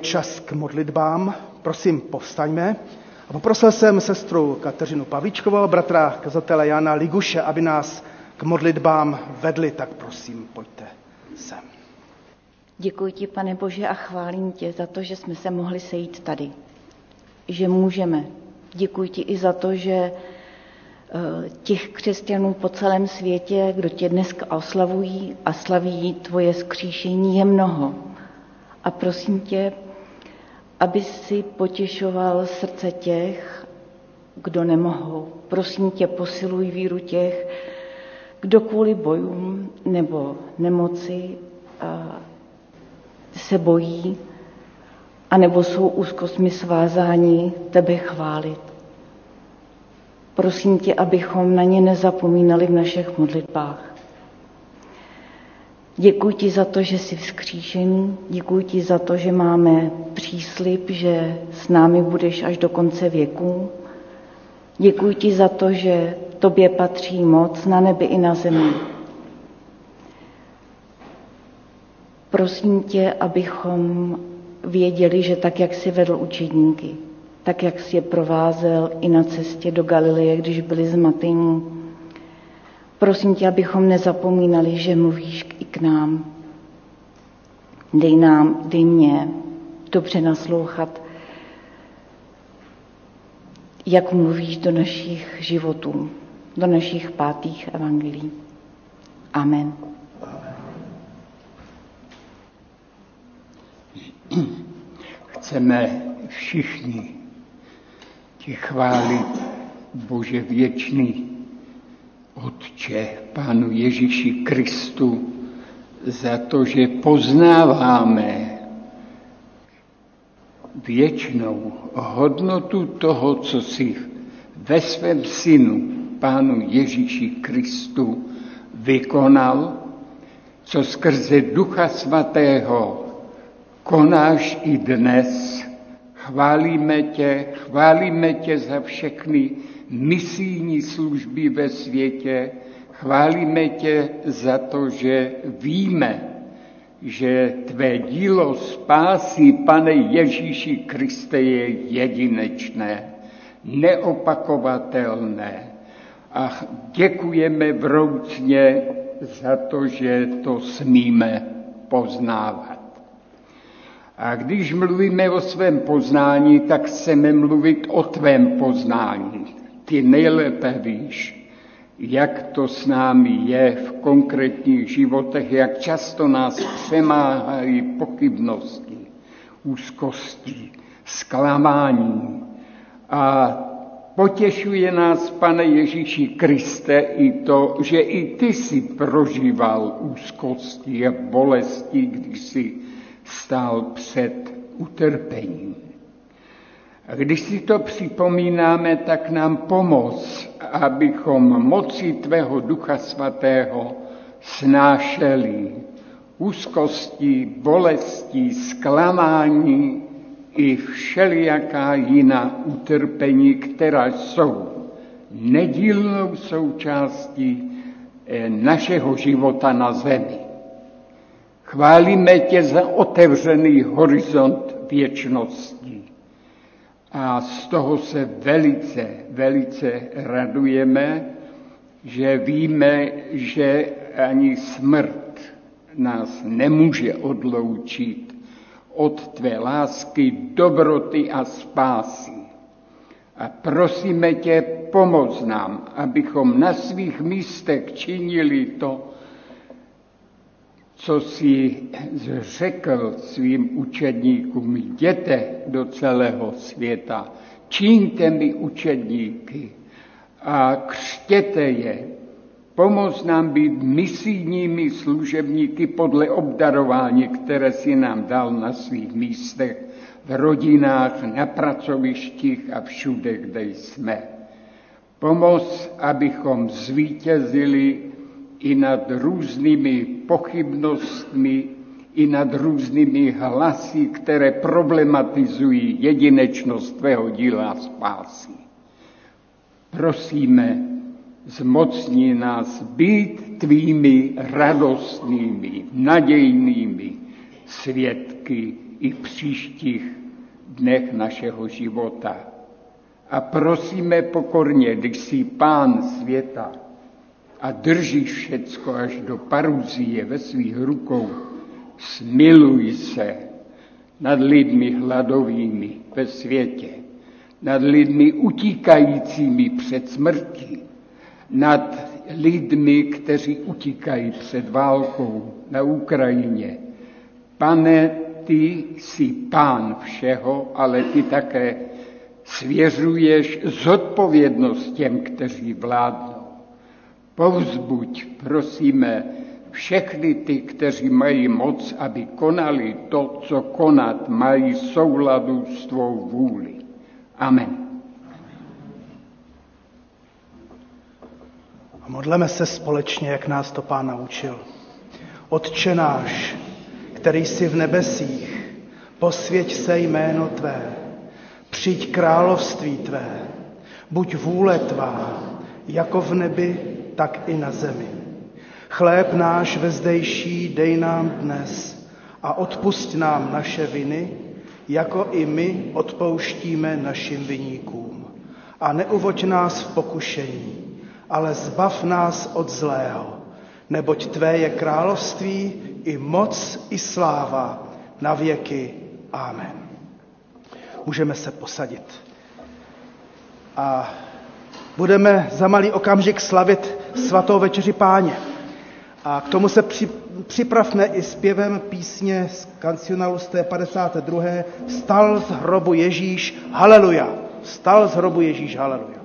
Čas k modlitbám. Prosím, povstaňme. A poprosil jsem sestru Kateřinu Pavičkovou, bratra kazatele Jana Liguše, aby nás k modlitbám vedli. Tak prosím, pojďte sem. Děkuji ti, pane Bože, a chválím tě za to, že jsme se mohli sejít tady. Že můžeme. Děkuji ti i za to, že eh, těch křesťanů po celém světě, kdo tě dneska oslavují a slaví tvoje skříšení, je mnoho. A prosím tě, aby si potěšoval srdce těch, kdo nemohou. Prosím tě, posiluj víru těch, kdo kvůli bojům nebo nemoci se bojí, anebo jsou úzkostmi svázáni tebe chválit. Prosím tě, abychom na ně nezapomínali v našich modlitbách. Děkuji ti za to, že jsi vzkříšený, děkuji ti za to, že máme příslip, že s námi budeš až do konce věku. Děkuji ti za to, že tobě patří moc na nebi i na zemi. Prosím tě, abychom věděli, že tak, jak jsi vedl učedníky, tak, jak jsi je provázel i na cestě do Galileje, když byli zmatení, prosím tě, abychom nezapomínali, že mluvíš i k nám. Dej nám, dej mě dobře naslouchat, jak mluvíš do našich životů, do našich pátých evangelií. Amen. Chceme všichni ti chválit, Bože věčný, Otče, Pánu Ježíši Kristu, za to, že poznáváme věčnou hodnotu toho, co si ve svém synu, Pánu Ježíši Kristu, vykonal, co skrze Ducha Svatého konáš i dnes. Chválíme tě, chválíme tě za všechny misijní služby ve světě, chválíme tě za to, že víme, že tvé dílo spásy, pane Ježíši Kriste, je jedinečné, neopakovatelné. A děkujeme vroucně za to, že to smíme poznávat. A když mluvíme o svém poznání, tak chceme mluvit o tvém poznání. Ty nejlépe víš, jak to s námi je v konkrétních životech, jak často nás přemáhají pochybnosti, úzkosti, zklamání. A potěšuje nás, pane Ježíši Kriste, i to, že i ty si prožíval úzkosti a bolesti, když jsi stál před utrpením. A když si to připomínáme, tak nám pomoz, abychom moci Tvého Ducha Svatého snášeli úzkosti, bolesti, zklamání i všelijaká jiná utrpení, která jsou nedílnou součástí eh, našeho života na zemi. Chválíme tě za otevřený horizont věčnosti. A z toho se velice, velice radujeme, že víme, že ani smrt nás nemůže odloučit od tvé lásky, dobroty a spásy. A prosíme tě, pomoz nám, abychom na svých místech činili to, co si řekl svým učedníkům, jděte do celého světa, čiňte mi učedníky a křtěte je. Pomoz nám být misijními služebníky podle obdarování, které si nám dal na svých místech, v rodinách, na pracovištích a všude, kde jsme. Pomoz, abychom zvítězili i nad různými pochybnostmi, i nad různými hlasy, které problematizují jedinečnost tvého díla spásy. Prosíme, zmocni nás být tvými radostnými, nadějnými svědky i v příštích dnech našeho života. A prosíme pokorně, když jsi pán světa a držíš všecko až do paruzie ve svých rukou, smiluj se nad lidmi hladovými ve světě, nad lidmi utíkajícími před smrtí, nad lidmi, kteří utíkají před válkou na Ukrajině. Pane, ty jsi pán všeho, ale ty také svěřuješ zodpovědnost těm, kteří vládnou. Povzbuď, prosíme, všechny ty, kteří mají moc, aby konali to, co konat mají souladu s tvou vůli. Amen. A modleme se společně, jak nás to Pán naučil. Otče náš, který jsi v nebesích, posvěť se jméno Tvé, přijď království Tvé, buď vůle Tvá, jako v nebi, tak i na zemi. Chléb náš vezdejší dej nám dnes a odpust nám naše viny, jako i my odpouštíme našim viníkům. A neuvoď nás v pokušení, ale zbav nás od zlého, neboť Tvé je království i moc i sláva na věky. Amen. Můžeme se posadit. A budeme za malý okamžik slavit svatou večeři páně. A k tomu se při, připravme i zpěvem písně z kancionálu z té 52. Vstal z hrobu Ježíš, haleluja. Vstal z hrobu Ježíš, haleluja.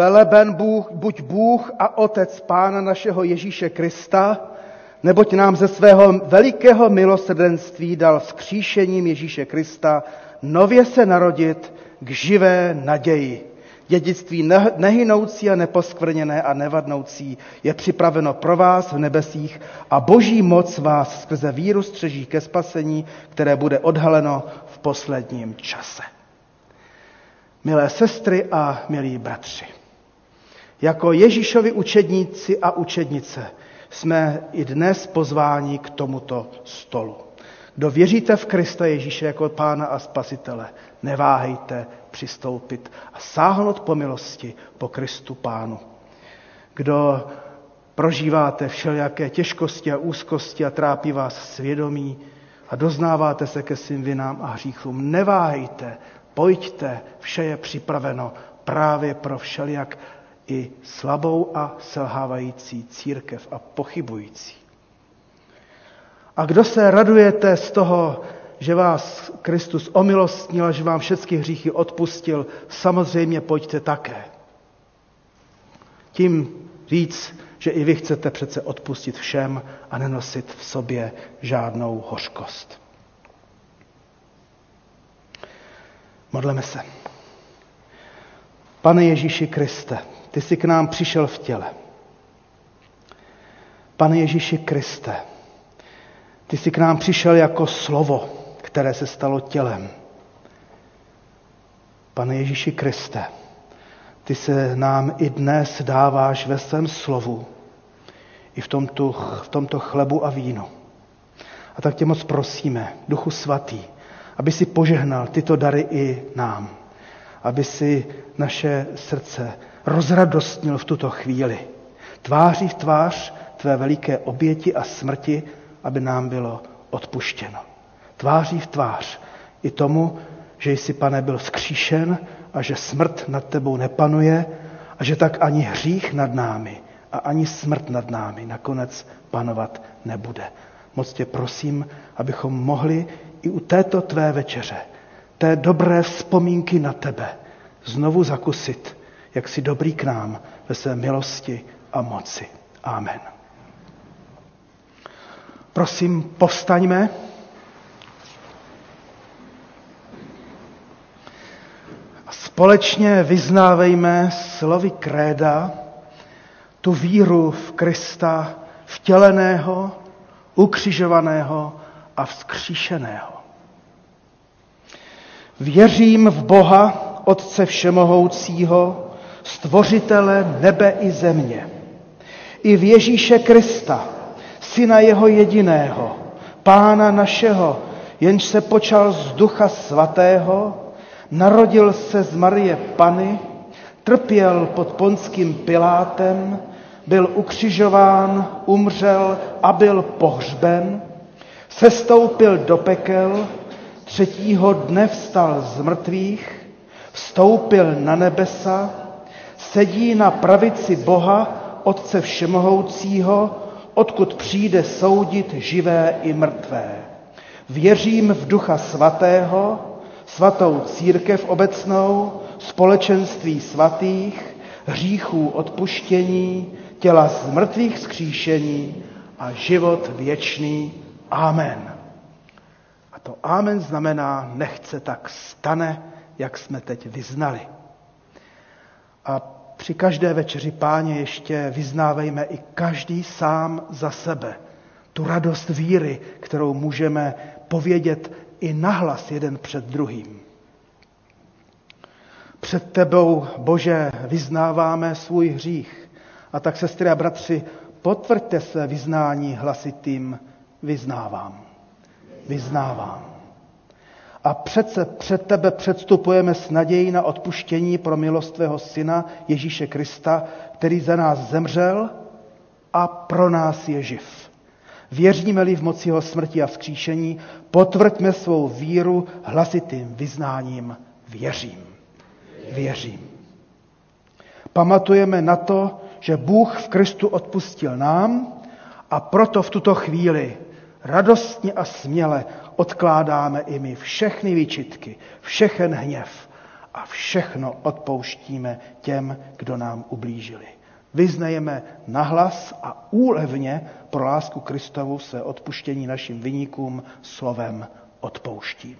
Veleben Bůh, buď Bůh a Otec Pána našeho Ježíše Krista, neboť nám ze svého velikého milosrdenství dal vzkříšením Ježíše Krista nově se narodit k živé naději. Dědictví nehynoucí a neposkvrněné a nevadnoucí je připraveno pro vás v nebesích a boží moc vás skrze víru střeží ke spasení, které bude odhaleno v posledním čase. Milé sestry a milí bratři, jako Ježíšovi učedníci a učednice jsme i dnes pozváni k tomuto stolu. Kdo věříte v Krista Ježíše jako Pána a Spasitele, neváhejte přistoupit a sáhnout po milosti po Kristu Pánu. Kdo prožíváte všelijaké těžkosti a úzkosti a trápí vás svědomí a doznáváte se ke svým vinám a hříchům, neváhejte, pojďte, vše je připraveno právě pro všelijak i slabou a selhávající církev a pochybující. A kdo se radujete z toho, že vás Kristus omilostnil, že vám všechny hříchy odpustil, samozřejmě pojďte také. Tím víc, že i vy chcete přece odpustit všem a nenosit v sobě žádnou hořkost. Modleme se. Pane Ježíši Kriste, ty jsi k nám přišel v těle. Pane Ježíši Kriste, ty jsi k nám přišel jako slovo, které se stalo tělem. Pane Ježíši Kriste, ty se nám i dnes dáváš ve svém slovu, i v tomto, v tomto chlebu a vínu. A tak tě moc prosíme, Duchu Svatý, aby si požehnal tyto dary i nám, aby si naše srdce rozradostnil v tuto chvíli. Tváří v tvář tvé veliké oběti a smrti, aby nám bylo odpuštěno. Tváří v tvář i tomu, že jsi, pane, byl vzkříšen a že smrt nad tebou nepanuje a že tak ani hřích nad námi a ani smrt nad námi nakonec panovat nebude. Moc tě prosím, abychom mohli i u této tvé večeře, té dobré vzpomínky na tebe, znovu zakusit, jak jsi dobrý k nám ve své milosti a moci. Amen. Prosím, povstaňme. A společně vyznávejme slovy kréda tu víru v Krista vtěleného, ukřižovaného a vzkříšeného. Věřím v Boha, Otce Všemohoucího, Stvořitele nebe i země, i v Ježíše Krista, Syna Jeho jediného, Pána našeho, jenž se počal z Ducha Svatého, narodil se z Marie Pany, trpěl pod ponským Pilátem, byl ukřižován, umřel a byl pohřben, sestoupil do pekel, třetího dne vstal z mrtvých, vstoupil na nebesa, sedí na pravici Boha, Otce Všemohoucího, odkud přijde soudit živé i mrtvé. Věřím v Ducha Svatého, svatou církev obecnou, společenství svatých, hříchů odpuštění, těla z mrtvých skříšení a život věčný. Amen. A to amen znamená, nechce tak stane, jak jsme teď vyznali. A při každé večeři páně ještě vyznávejme i každý sám za sebe tu radost víry, kterou můžeme povědět i nahlas jeden před druhým. Před tebou, Bože, vyznáváme svůj hřích. A tak, sestry a bratři, potvrďte své vyznání hlasitým vyznávám. Vyznávám. A přece před tebe předstupujeme s nadějí na odpuštění pro milost tvého syna Ježíše Krista, který za nás zemřel a pro nás je živ. Věříme-li v moci jeho smrti a vzkříšení, potvrďme svou víru hlasitým vyznáním věřím. Věřím. Pamatujeme na to, že Bůh v Kristu odpustil nám a proto v tuto chvíli radostně a směle odkládáme i my všechny výčitky, všechen hněv a všechno odpouštíme těm, kdo nám ublížili. Vyznejeme nahlas a úlevně pro lásku Kristovu se odpuštění našim vyníkům slovem odpouštím.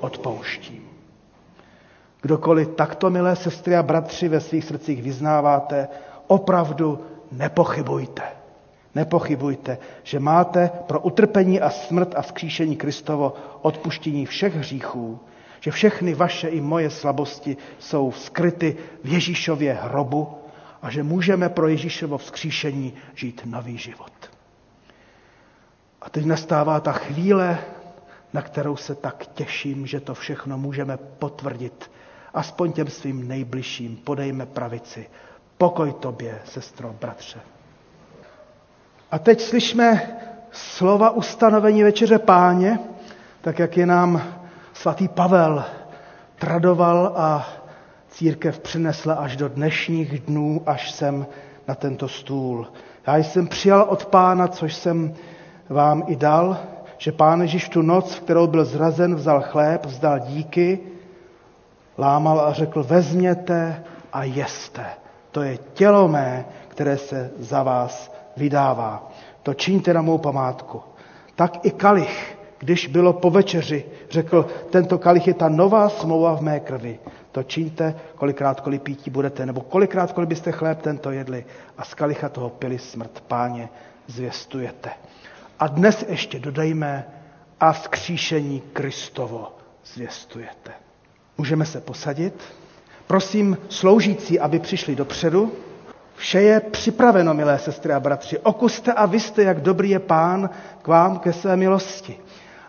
Odpouštím. Kdokoliv takto, milé sestry a bratři, ve svých srdcích vyznáváte, opravdu nepochybujte. Nepochybujte, že máte pro utrpení a smrt a vzkříšení Kristovo odpuštění všech hříchů, že všechny vaše i moje slabosti jsou skryty v Ježíšově hrobu a že můžeme pro Ježíšovo vzkříšení žít nový život. A teď nastává ta chvíle, na kterou se tak těším, že to všechno můžeme potvrdit. Aspoň těm svým nejbližším podejme pravici. Pokoj tobě, sestro, bratře. A teď slyšme slova ustanovení večeře páně, tak jak je nám svatý Pavel tradoval a církev přinesla až do dnešních dnů, až jsem na tento stůl. Já jsem přijal od pána, což jsem vám i dal, že pán Ježíš tu noc, v kterou byl zrazen, vzal chléb, vzdal díky, lámal a řekl, vezměte a jeste. To je tělo mé, které se za vás vydává. To čiňte na mou památku. Tak i kalich, když bylo po večeři, řekl, tento kalich je ta nová smlouva v mé krvi. To čiňte, kolikrát kolik pítí budete, nebo kolikrát kolik byste chléb tento jedli a z kalicha toho pili smrt. Páně, zvěstujete. A dnes ještě dodejme a vzkříšení Kristovo zvěstujete. Můžeme se posadit. Prosím sloužící, aby přišli dopředu. Vše je připraveno, milé sestry a bratři. Okuste a vyste, jak dobrý je pán k vám ke své milosti.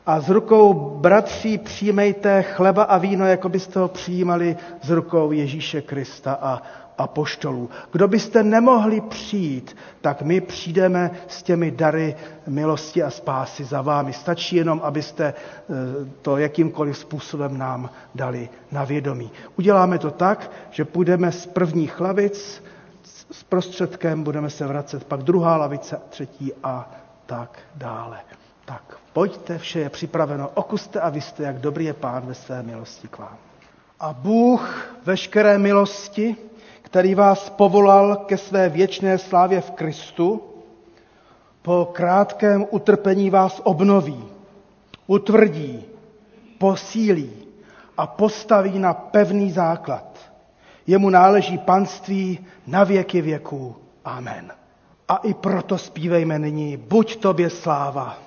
A z rukou bratří přijmejte chleba a víno, jako byste ho přijímali z rukou Ježíše Krista a apoštolů. Kdo byste nemohli přijít, tak my přijdeme s těmi dary milosti a spásy za vámi. Stačí jenom, abyste eh, to jakýmkoliv způsobem nám dali na vědomí. Uděláme to tak, že půjdeme z prvních lavic, s prostředkem budeme se vracet, pak druhá lavice, třetí a tak dále. Tak pojďte, vše je připraveno, okuste a vyste, jak dobrý je pán ve své milosti k vám. A Bůh veškeré milosti, který vás povolal ke své věčné slávě v Kristu, po krátkém utrpení vás obnoví, utvrdí, posílí a postaví na pevný základ. Jemu náleží panství na věky věků. Amen. A i proto zpívejme nyní, buď tobě sláva.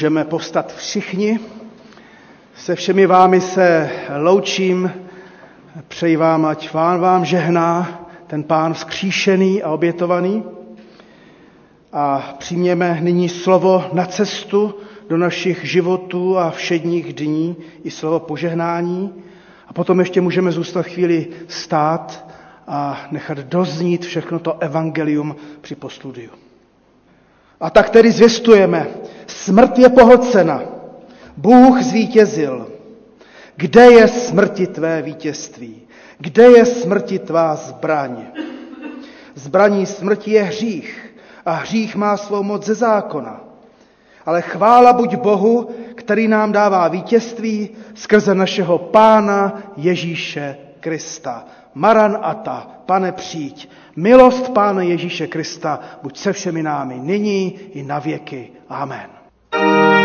Můžeme povstat všichni. Se všemi vámi se loučím. Přeji vám, ať vám vám žehná ten pán vzkříšený a obětovaný. A přijměme nyní slovo na cestu do našich životů a všedních dní i slovo požehnání. A potom ještě můžeme zůstat chvíli stát a nechat doznít všechno to evangelium při posludiu. A tak tedy zvěstujeme, smrt je pohlcena, Bůh zvítězil. Kde je smrti tvé vítězství? Kde je smrti tvá zbraň? Zbraní smrti je hřích a hřích má svou moc ze zákona. Ale chvála buď Bohu, který nám dává vítězství skrze našeho Pána Ježíše Krista. Maran Ata, pane přijď, milost Pána Ježíše Krista, buď se všemi námi nyní i na věky. Amen.